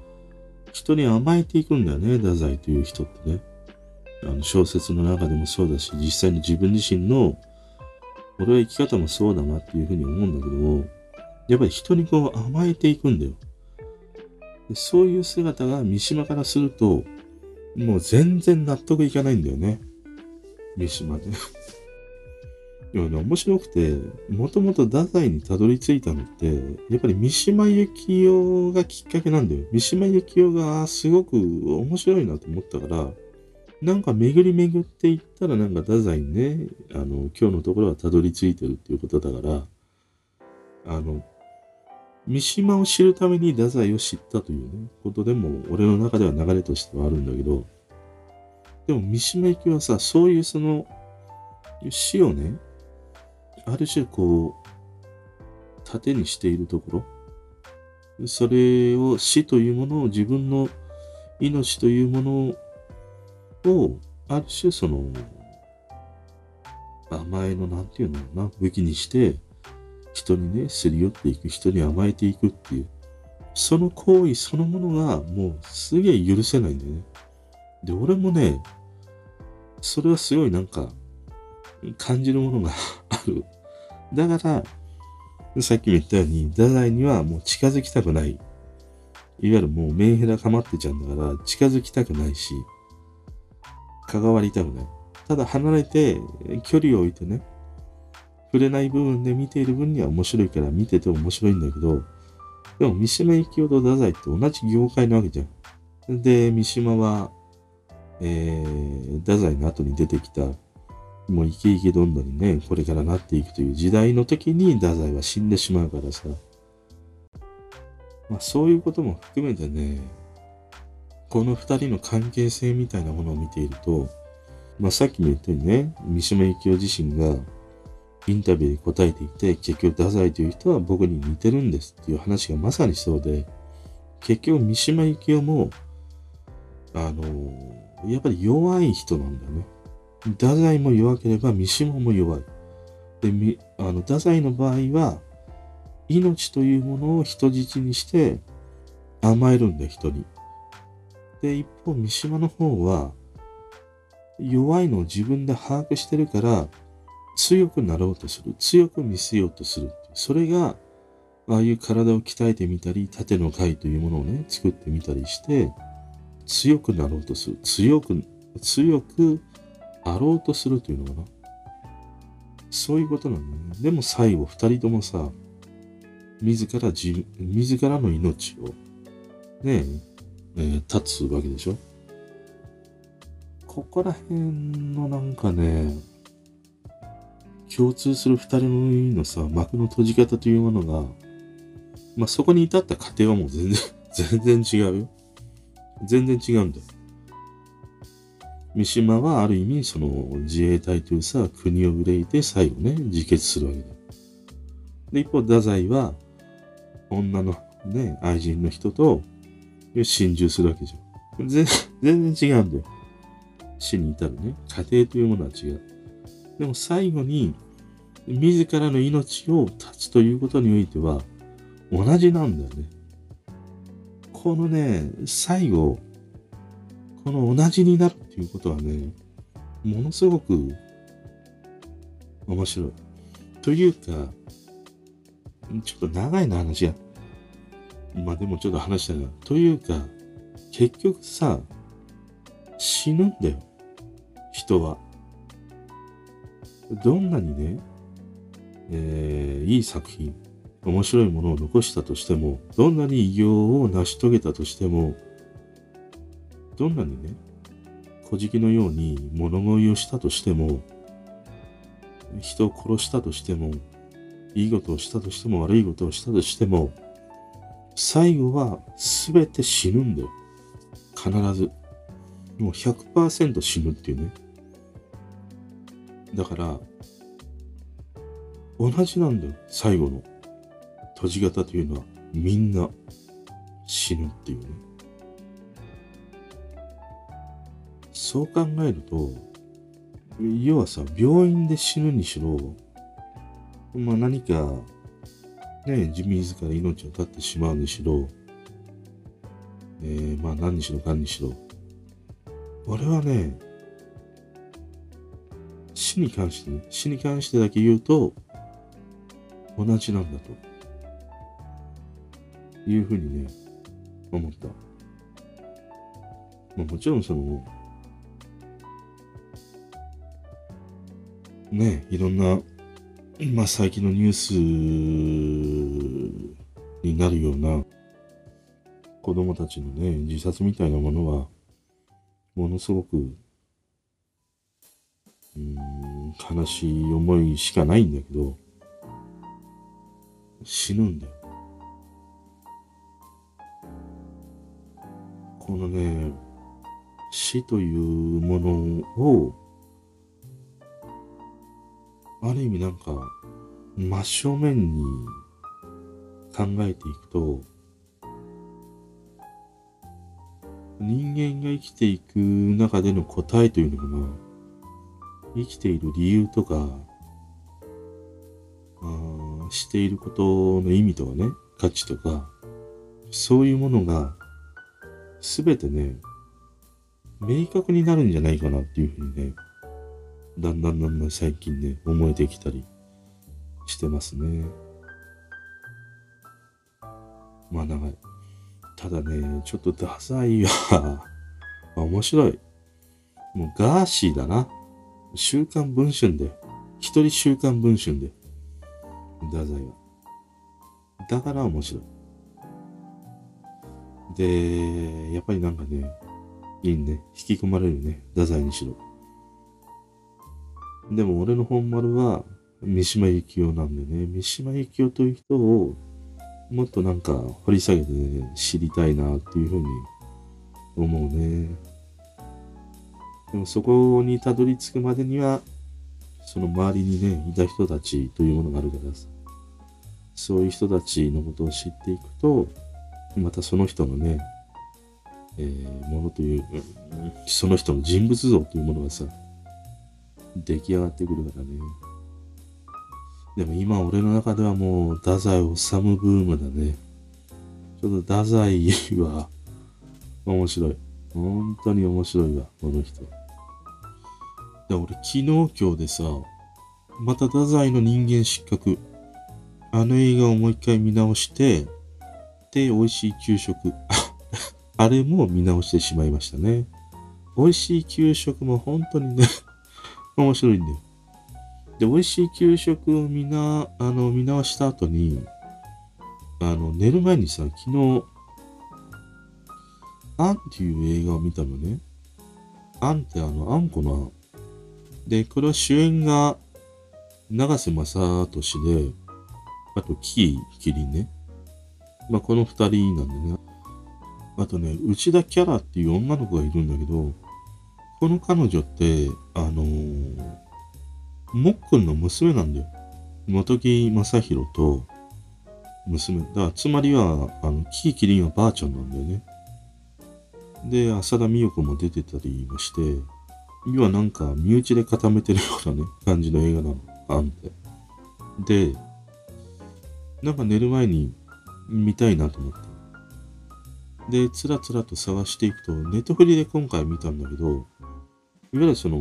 S1: 人に甘えていくんだよね、太宰という人ってね。あの小説の中でもそうだし、実際に自分自身の、俺は生き方もそうだなっていうふうに思うんだけども、やっぱり人にこう甘えていくんだよ。でそういう姿が三島からすると、もう全然納得いかないんだよね。三島で。いやね、面白くて、もともと太宰にたどり着いたのって、やっぱり三島由紀夫がきっかけなんだよ。三島由紀夫がすごく面白いなと思ったから、なんか巡り巡っていったらなんか太宰にね、あの、今日のところはたどり着いてるっていうことだから、あの、三島を知るために太宰を知ったというね、ことでも、俺の中では流れとしてはあるんだけど、でも三島由紀はさ、そういうその、死をね、ある種こう、盾にしているところ、それを死というものを自分の命というものを、ある種その、甘えの、なんていうのかな、武器にして、人にね、すり寄っていく、人に甘えていくっていう、その行為そのものがもうすげえ許せないんだよね。で、俺もね、それはすごいなんか、感じるものが ある。だから、さっきも言ったように、太宰にはもう近づきたくない。いわゆるもうメンヘラかまってちゃうんだから、近づきたくないし、関わりたくない。ただ離れて、距離を置いてね、触れない部分で見ている分には面白いから見てて面白いんだけど、でも三島由紀夫と太宰って同じ業界なわけじゃん。で、三島は、えー、太宰の後に出てきた、もうイケイケどんどんね、これからなっていくという時代の時に太宰は死んでしまうからさ。まあそういうことも含めてね、この二人の関係性みたいなものを見ていると、まあさっきも言ったようにね、三島由紀夫自身がインタビューに答えていて、結局、太宰という人は僕に似てるんですっていう話がまさにそうで、結局、三島由紀夫も、あの、やっぱり弱い人なんだよね。太宰も弱ければ三島も弱い。で、あの太宰の場合は、命というものを人質にして甘えるんだ、人に。で、一方、三島の方は、弱いのを自分で把握してるから、強くなろうとする。強く見せようとする。それが、ああいう体を鍛えてみたり、縦の貝というものをね、作ってみたりして、強くなろうとする。強く、強くあろうとするというのかな。そういうことなんだよね。でも最後、二人ともさ、自ら自、自らの命を、ねえ、えー、立つわけでしょ？ここら辺のなんかね、共通する二人ののさ、幕の閉じ方というものが、まあ、そこに至った過程はもう全然、全然違うよ。全然違うんだよ。三島はある意味、その自衛隊というさ、国を憂いて最後ね、自決するわけだよ。で、一方、太宰は、女のね、愛人の人とで心中するわけじゃん。全然違うんだよ。死に至るね。過程というものは違う。でも最後に、自らの命を絶つということにおいては、同じなんだよね。このね、最後、この同じになるっていうことはね、ものすごく面白い。というか、ちょっと長いな話が。まあでもちょっと話したが。というか、結局さ、死ぬんだよ。人は。どんなにね、えー、いい作品、面白いものを残したとしても、どんなに偉業を成し遂げたとしても、どんなにね、小じのように物乞いをしたとしても、人を殺したとしても、いいことをしたとしても悪いことをしたとしても、最後は全て死ぬんだよ。必ず。もう100%死ぬっていうね。だから、同じなんだよ。最後の閉じ方というのは、みんな死ぬっていうね。そう考えると、要はさ、病院で死ぬにしろ、まあ何か、ね、自分自ら命を絶ってしまうにしろ、えー、まあ何にしろかんにしろ、俺はね、死に関してね、死に関してだけ言うと、同じなんだと。いうふうにね、思った。まあ、もちろんその、ね、いろんな、まあ最近のニュースになるような子供たちのね、自殺みたいなものは、ものすごく、うん、悲しい思いしかないんだけど、死ぬんだよ。このね、死というものを、ある意味なんか、真正面に考えていくと、人間が生きていく中での答えというのかな、生きている理由とか、あしていることの意味とかね、価値とか、そういうものが、すべてね、明確になるんじゃないかなっていうふうにね、だんだんだんだん最近ね、思えてきたりしてますね。まあ長い。ただね、ちょっとダサいは 面白い。もうガーシーだな。週刊文春で。一人週刊文春で。太宰は。だから面白い。で、やっぱりなんかね、いいね。引き込まれるね。太宰にしろ。でも俺の本丸は三島由紀夫なんでね、三島由紀夫という人をもっとなんか掘り下げて、ね、知りたいなっていうふうに思うね。でもそこにたどり着くまでには、その周りにね、いた人たちというものがあるからさ、そういう人たちのことを知っていくと、またその人のね、えー、ものという、その人の人物像というものがさ、出来上がってくるからね。でも今俺の中ではもう、太宰治ブームだね。ちょっと太宰は、面白い。本当に面白いわ、この人。で、俺昨日今日でさ、また太宰の人間失格。あの映画をもう一回見直して、で、美味しい給食。あれも見直してしまいましたね。美味しい給食も本当にね面白いんだよ。で、美味しい給食を見な、あの、見直した後に、あの、寝る前にさ、昨日、アンっていう映画を見たのね。アンってあの、あんこのあん。で、これは主演が、長瀬正敏で、あと、キー、キリンね。まあ、この二人なんでね。あとね、内田キャラっていう女の子がいるんだけど、この彼女って、あのーもっくんの娘なんだよ。元木正宏と娘。だからつまりは、あの、キーキリンはばあちゃんなんだよね。で、浅田美代子も出てたりもして、要はなんか身内で固めてるようなね、感じの映画なの。あんて。で、なんか寝る前に見たいなと思って。で、つらつらと探していくと、ネットフリで今回見たんだけど、いわゆるその、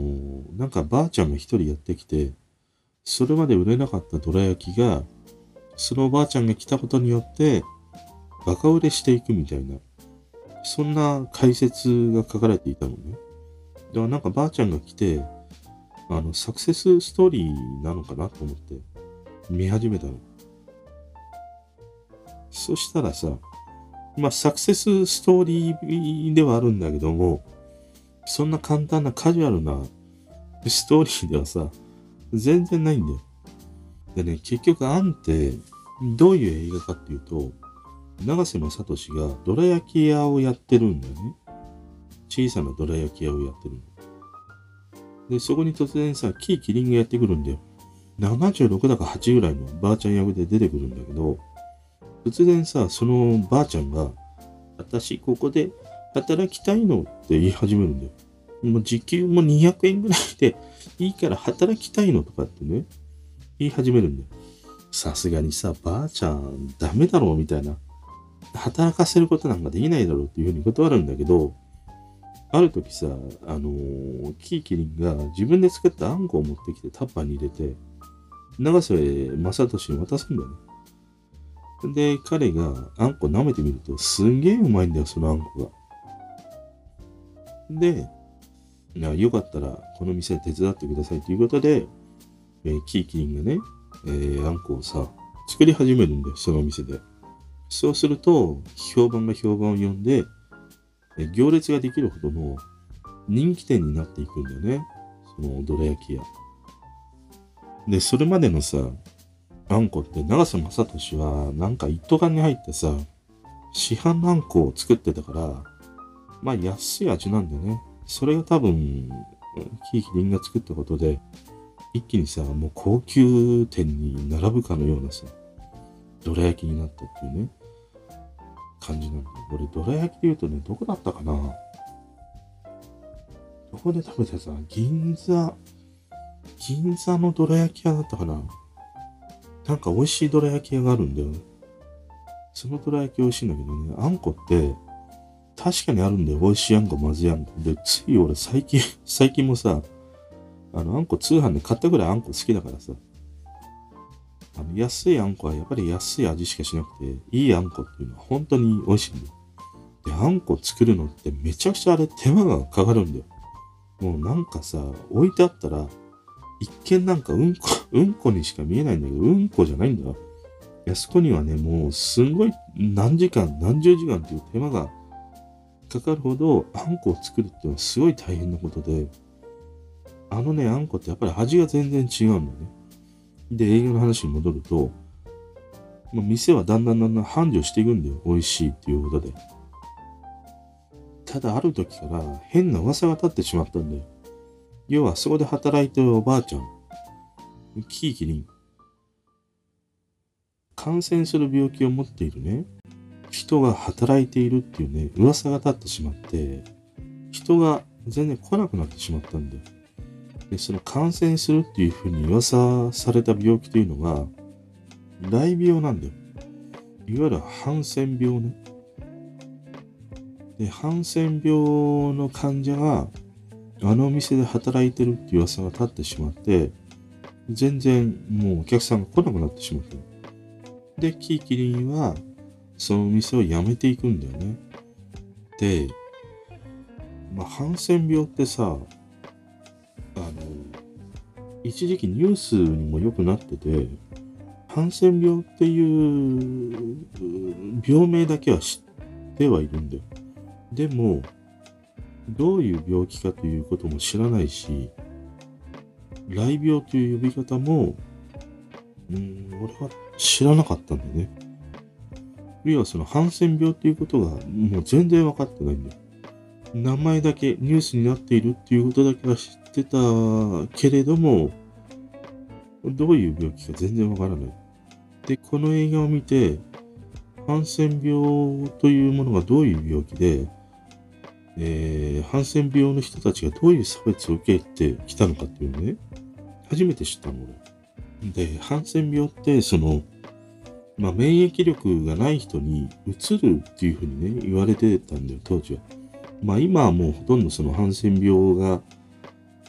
S1: なんかばあちゃんが一人やってきて、それまで売れなかったどら焼きが、そのおばあちゃんが来たことによって、バカ売れしていくみたいな、そんな解説が書かれていたのね。だからなんかばあちゃんが来て、あの、サクセスストーリーなのかなと思って見始めたの。そしたらさ、まあサクセスストーリーではあるんだけども、そんな簡単なカジュアルなストーリーではさ、全然ないんだよ。でね、結局、アンって、どういう映画かっていうと、長瀬正敏がどら焼き屋をやってるんだよね。小さなどら焼き屋をやってるの。で、そこに突然さ、キーキリンがやってくるんだよ。76だか8ぐらいのばあちゃん役で出てくるんだけど、突然さ、そのばあちゃんが、私ここで働きたいのって言い始めるんだよ。もう時給も200円ぐらいでいいから働きたいのとかってね、言い始めるんだよ。さすがにさ、ばあちゃんダメだろうみたいな。働かせることなんかできないだろうっていうふうに断るんだけど、ある時さ、あのー、キーキリンが自分で作ったあんこを持ってきてタッパーに入れて、長瀬正俊に渡すんだよね。で、彼があんこ舐めてみると、すんげえうまいんだよ、そのあんこが。で、よかったらこの店手伝ってくださいということで、えー、キーキリンがね、えー、あんこをさ、作り始めるんだよ、そのお店で。そうすると、評判が評判を呼んで、え行列ができるほどの人気店になっていくんだよね。そのどら焼き屋。で、それまでのさ、あんこって長瀬正敏はなんか一斗缶に入ってさ、市販のあんこを作ってたから、まあ安い味なんだよね。それが多分、キーキリンが作ったことで、一気にさ、もう高級店に並ぶかのようなさ、どら焼きになったっていうね、感じなんだよ。俺、どら焼きで言うとね、どこだったかなどこで食べたさ、銀座、銀座のどら焼き屋だったかななんか美味しいどら焼き屋があるんだよ。そのどら焼き美味しいんだけどね、あんこって、確かにあるんだよ。美味しいあんこ、まずいあんこ。で、つい俺最近、最近もさ、あの、あんこ通販で買ったぐらいあんこ好きだからさ、あの、安いあんこはやっぱり安い味しかしなくて、いいあんこっていうのは本当に美味しいんだよ。で、あんこ作るのってめちゃくちゃあれ手間がかかるんだよ。もうなんかさ、置いてあったら、一見なんかうんこ、うんこにしか見えないんだけど、うんこじゃないんだよ。いや、そこにはね、もうすんごい何時間、何十時間っていう手間がかかるほど、あんこを作るっていうのはすごい大変なことで、あのね、あんこってやっぱり味が全然違うんだよね。で、営業の話に戻ると、もう店はだんだんだんだん繁盛していくんだよ。美味しいっていうことで。ただある時から変な噂が立ってしまったんだよ。要はそこで働いてるおばあちゃん、キーキリン、感染する病気を持っているね、人が働いているっていうね、噂が立ってしまって、人が全然来なくなってしまったんだよ。で、その感染するっていうふうに噂された病気というのが、大病なんだよ。いわゆるハンセン病ね。で、ハンセン病の患者が、あのお店で働いてるっていう噂が立ってしまって、全然もうお客さんが来なくなってしまった。で、キーキリンは、その店を辞めていくんだよね。で、まあ、ハンセン病ってさ、あの、一時期ニュースにもよくなってて、ハンセン病っていう病名だけは知ってはいるんだよ。でも、どういう病気かということも知らないし、雷病という呼び方も、うん、俺は知らなかったんだよね。要はそのハンセン病っていうことがもう全然分かってないんだよ。名前だけニュースになっているっていうことだけは知ってたけれども、どういう病気か全然わからない。で、この映画を見て、ハンセン病というものがどういう病気で、えー、ハンセン病の人たちがどういう差別を受けてきたのかっていうのね、初めて知ったの、で、ハンセン病って、その、まあ、免疫力がない人にうつるっていうふうにね、言われてたんだよ、当時は。まあ、今はもうほとんどそのハンセン病が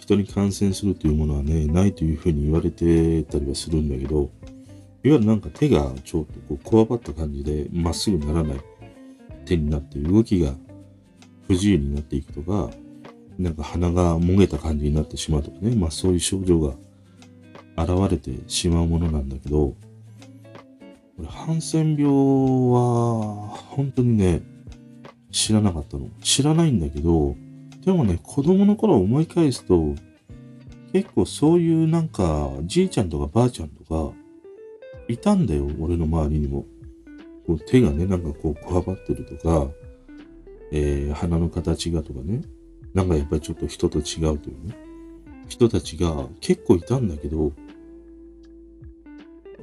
S1: 人に感染するというものはね、ないというふうに言われてたりはするんだけど、いわゆるなんか手がちょっとこう、こわばった感じでまっすぐならない手になって動きが不自由になっていくとか、なんか鼻がもげた感じになってしまうとかね、まあそういう症状が現れてしまうものなんだけど、これ、ハンセン病は、本当にね、知らなかったの。知らないんだけど、でもね、子供の頃思い返すと、結構そういうなんか、じいちゃんとかばあちゃんとか、いたんだよ、俺の周りにも。こう手がね、なんかこう、こわばってるとか、えー、鼻の形がとかね、なんかやっぱりちょっと人と違うというね、人たちが結構いたんだけど、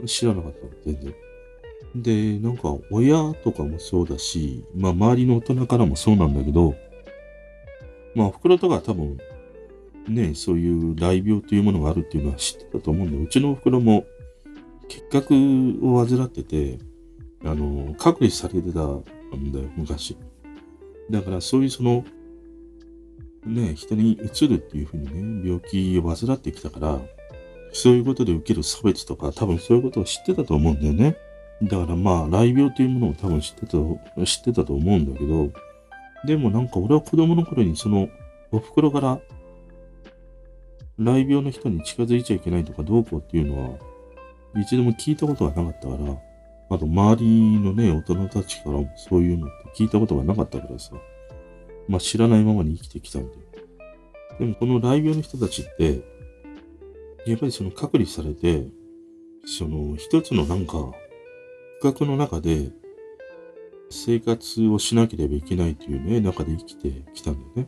S1: 知らなかったの、全然。で、なんか親とかもそうだし、まあ周りの大人からもそうなんだけど、まあ袋とか多分、ね、そういう雷病というものがあるっていうのは知ってたと思うんで、うちのお袋も結核を患ってて、あの、隔離されてたんだよ、昔。だからそういうその、ね、人にうつるっていうふうにね、病気を患ってきたから、そういうことで受ける差別とか、多分そういうことを知ってたと思うんだよね。だからまあ、雷病というものを多分知ってた、知ってたと思うんだけど、でもなんか俺は子供の頃にその、お袋から雷病の人に近づいちゃいけないとかどうこうっていうのは、一度も聞いたことがなかったから、あと周りのね、大人たちからもそういうのって聞いたことがなかったからさ、まあ知らないままに生きてきたんで。でもこの雷病の人たちって、やっぱりその隔離されて、その一つのなんか、区画の中で生活をしなければいけないというね、中で生きてきたんだよね。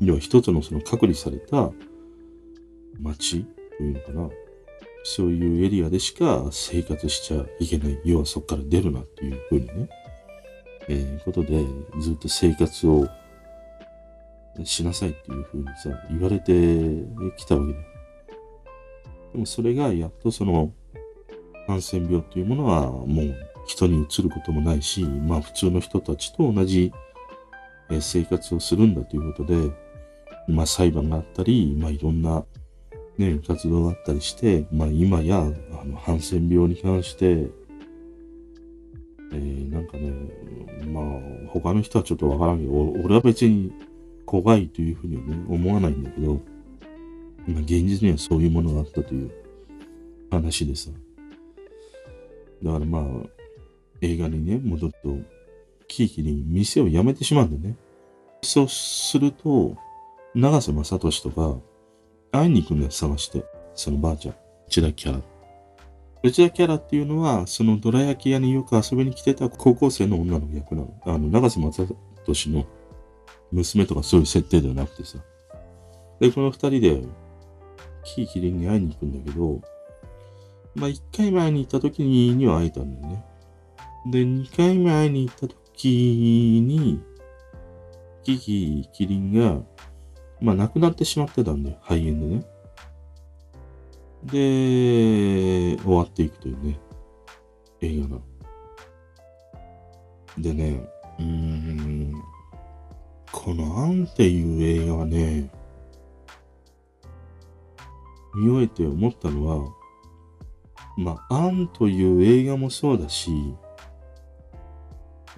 S1: 要は一つのその隔離された街というのかな。そういうエリアでしか生活しちゃいけない。要はそこから出るなっていうふうにね。えー、ことで、ずっと生活をしなさいっていうふうにさ、言われてきたわけだ。でもそれがやっとその、ハンセン病っていうものはもう人に移ることもないし、まあ普通の人たちと同じ生活をするんだということで、まあ裁判があったり、まあいろんなね、活動があったりして、まあ今や、あの、ハンセン病に関して、えー、なんかね、まあ他の人はちょっとわからんけど、俺は別に怖いというふうにはね、思わないんだけど、まあ現実にはそういうものがあったという話でさ。だからまあ、映画にね、戻ると、キーキに店を辞めてしまうんだよね。そうすると、長瀬正敏とか、会いに行くんだよ、探して。そのばあちゃん。内田キャラ。内田キャラっていうのは、そのどら焼き屋によく遊びに来てた高校生の女の役なの。あの、長瀬正敏の娘とかそういう設定ではなくてさ。で、この二人で、キーキリンに会いに行くんだけど、まあ、一回前に行った時には会えたんだよね。で、2回目会いに行った時に、キキキリンが、まあ亡くなってしまってたんで、肺炎でね。で、終わっていくというね、映画が。でね、うーん、このアンっていう映画はね、見終えて思ったのは、まあ、アンという映画もそうだし、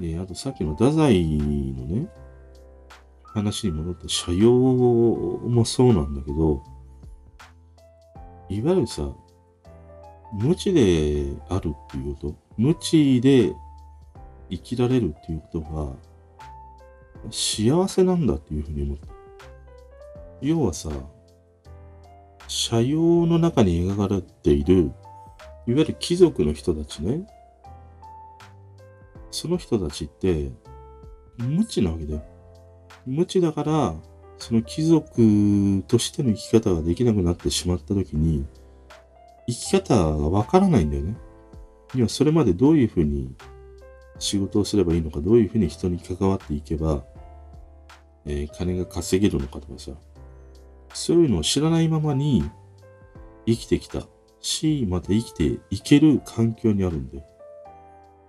S1: えあとさっきの太宰のね、話に戻った社用もそうなんだけど、いわゆるさ、無知であるっていうこと、無知で生きられるっていうことが幸せなんだっていうふうに思った。要はさ、社用の中に描かれている、いわゆる貴族の人たちね、その人たちって、無知なわけだよ。無知だから、その貴族としての生き方ができなくなってしまった時に、生き方がわからないんだよね。要はそれまでどういうふうに仕事をすればいいのか、どういうふうに人に関わっていけば、えー、金が稼げるのかとかさ、そういうのを知らないままに生きてきたし、また生きていける環境にあるんだよ。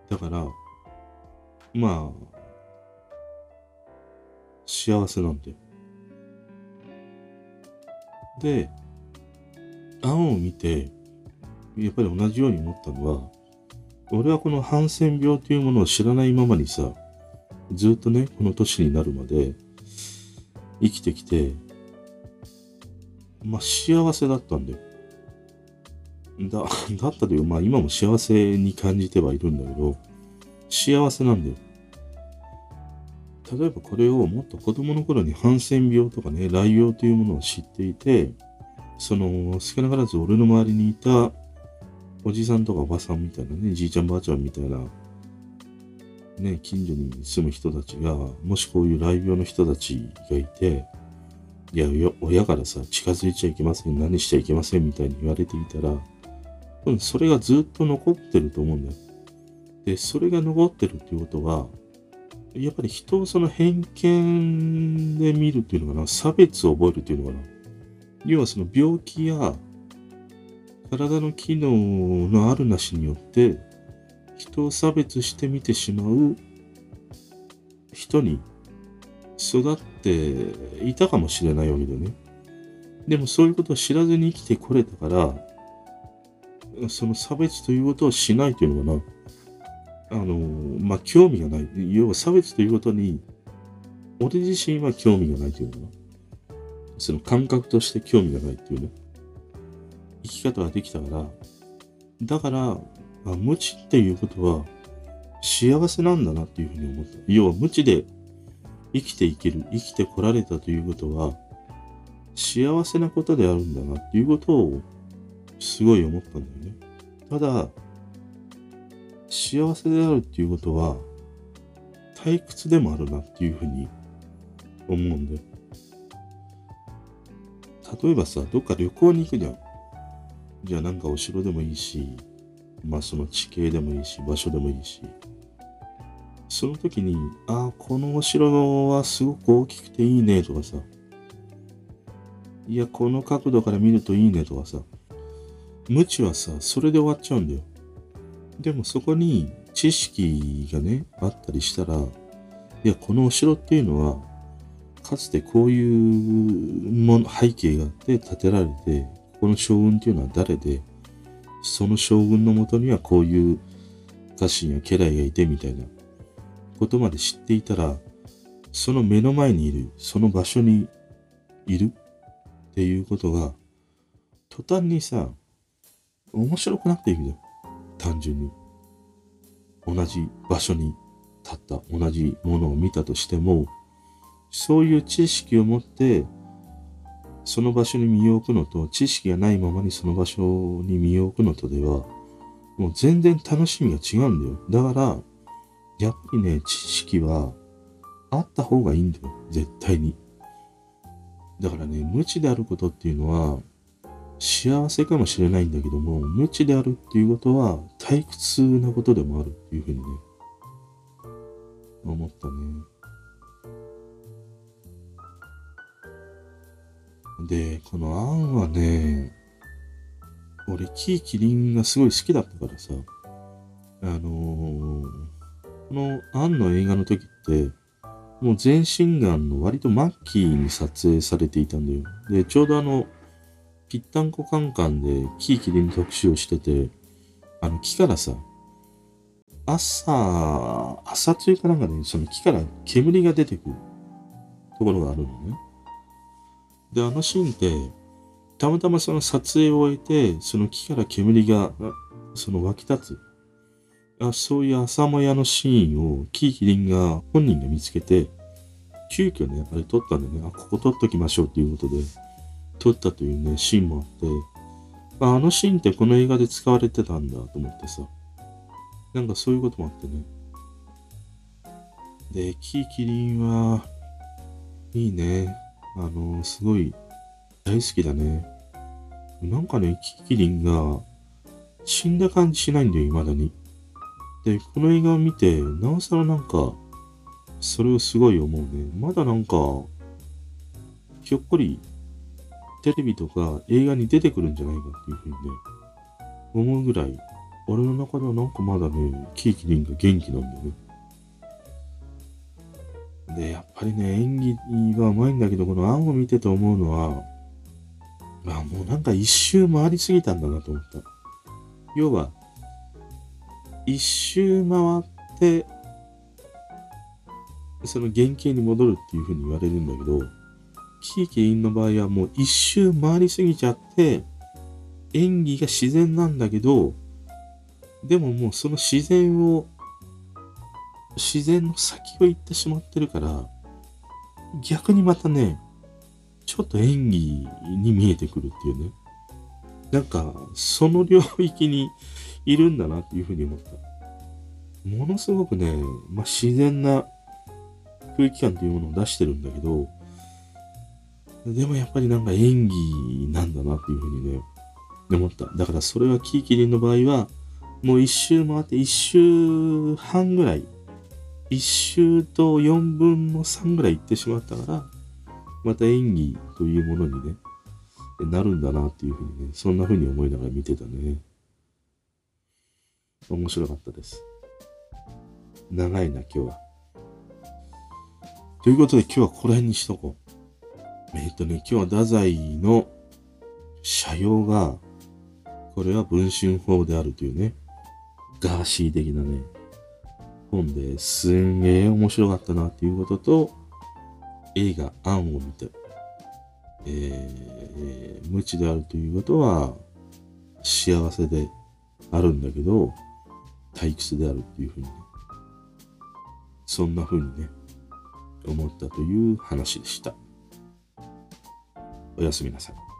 S1: だから、まあ、幸せなんだよ。で、案を見て、やっぱり同じように思ったのは、俺はこのハンセン病というものを知らないままにさ、ずっとね、この年になるまで生きてきて、まあ幸せだったんだよ。だ、だったというまあ今も幸せに感じてはいるんだけど、幸せなんだよ。例えばこれをもっと子供の頃にハンセン病とかね、雷病というものを知っていて、その少なからず俺の周りにいたおじさんとかおばさんみたいなね、じいちゃんばあちゃんみたいな、ね、近所に住む人たちが、もしこういう雷病の人たちがいて、いや、親からさ、近づいちゃいけません、何しちゃいけませんみたいに言われていたら、それがずっと残ってると思うんだよ。で、それが残ってるっていうことは、やっぱり人をその偏見で見るっていうのかな、差別を覚えるっていうのかな。要はその病気や体の機能のあるなしによって人を差別してみてしまう人に育っていたかもしれないわけだよね。でもそういうことを知らずに生きてこれたから、その差別ということをしないというのかな。あの、まあ、興味がない。要は差別ということに、俺自身は興味がないというのかな。その感覚として興味がないっていうね、生き方ができたから、だから、あ無知っていうことは幸せなんだなっていうふうに思った。要は無知で生きていける、生きてこられたということは、幸せなことであるんだなっていうことをすごい思ったんだよね。ただ、幸せであるっていうことは、退屈でもあるなっていうふうに思うんだよ。例えばさ、どっか旅行に行くじゃん。じゃあなんかお城でもいいし、まあその地形でもいいし、場所でもいいし。その時に、ああ、このお城はすごく大きくていいねとかさ。いや、この角度から見るといいねとかさ。無知はさ、それで終わっちゃうんだよ。でもそこに知識がね、あったりしたら、いや、このお城っていうのは、かつてこういうもの背景があって建てられて、この将軍っていうのは誰で、その将軍のもとにはこういう家臣や家来がいてみたいなことまで知っていたら、その目の前にいる、その場所にいるっていうことが、途端にさ、面白くなっていくよ。単純に。同じ場所に立った、同じものを見たとしても、そういう知識を持って、その場所に身を置くのと、知識がないままにその場所に身を置くのとでは、もう全然楽しみが違うんだよ。だから、やっぱりね、知識はあった方がいいんだよ。絶対に。だからね、無知であることっていうのは、幸せかもしれないんだけども、無知であるっていうことは退屈なことでもあるっていうふうにね、思ったね。で、このアンはね、俺、キーキリンがすごい好きだったからさ、あのー、このアンの映画の時って、もう全身がんの割と末期に撮影されていたんだよ。で、ちょうどあの、ぴったんこカンカンでキーキリン特集をしてて、あの木からさ、朝、朝露かなんかね、その木から煙が出てくるところがあるのね。で、あのシーンって、たまたまその撮影を終えて、その木から煙が、その湧き立つ。あそういう朝もやのシーンをキーキリンが本人が見つけて、急遽ね、やっぱり撮ったんだよね。あ、ここ撮っときましょうっていうことで。撮ったというね、シーンもあって、あのシーンってこの映画で使われてたんだと思ってさ、なんかそういうこともあってね。で、キーキリンは、いいね。あの、すごい大好きだね。なんかね、キキリンが死んだ感じしないんだよ、未だに。で、この映画を見て、なおさらなんか、それをすごい思うね。まだなんか、ひょっこりテレビとか映画に出てくるんじゃないかっていうふうにね、思うぐらい、俺の中ではなんかまだね、キーキリンが元気なんだよね。で、やっぱりね、演技はうまいんだけど、この案を見てて思うのは、まあもうなんか一周回りすぎたんだなと思った。要は、一周回って、その原型に戻るっていうふうに言われるんだけど、キーキリンの場合はもう一周回りすぎちゃって、演技が自然なんだけど、でももうその自然を、自然の先を行ってしまってるから、逆にまたね、ちょっと演技に見えてくるっていうね。なんか、その領域にいるんだなっていうふうに思った。ものすごくね、まあ、自然な空気感というものを出してるんだけど、でもやっぱりなんか演技なんだなっていうふうにね、思った。だからそれはキーキリンの場合は、もう一周回って一周半ぐらい、一周と四分の三ぐらい行ってしまったから、また演技というものにね、なるんだなっていうふうにね、そんなふうに思いながら見てたね。面白かったです。長いな、今日は。ということで今日はここら辺にしとこう。えっ、とね、今日は太宰の社用が、これは文春法であるというね、ガーシー的なね、本ですんげえ面白かったなっていうことと、映画アンを見て、えー、無知であるということは幸せであるんだけど、退屈であるっていうふうにね、そんなふうにね、思ったという話でした。おやすみなさい。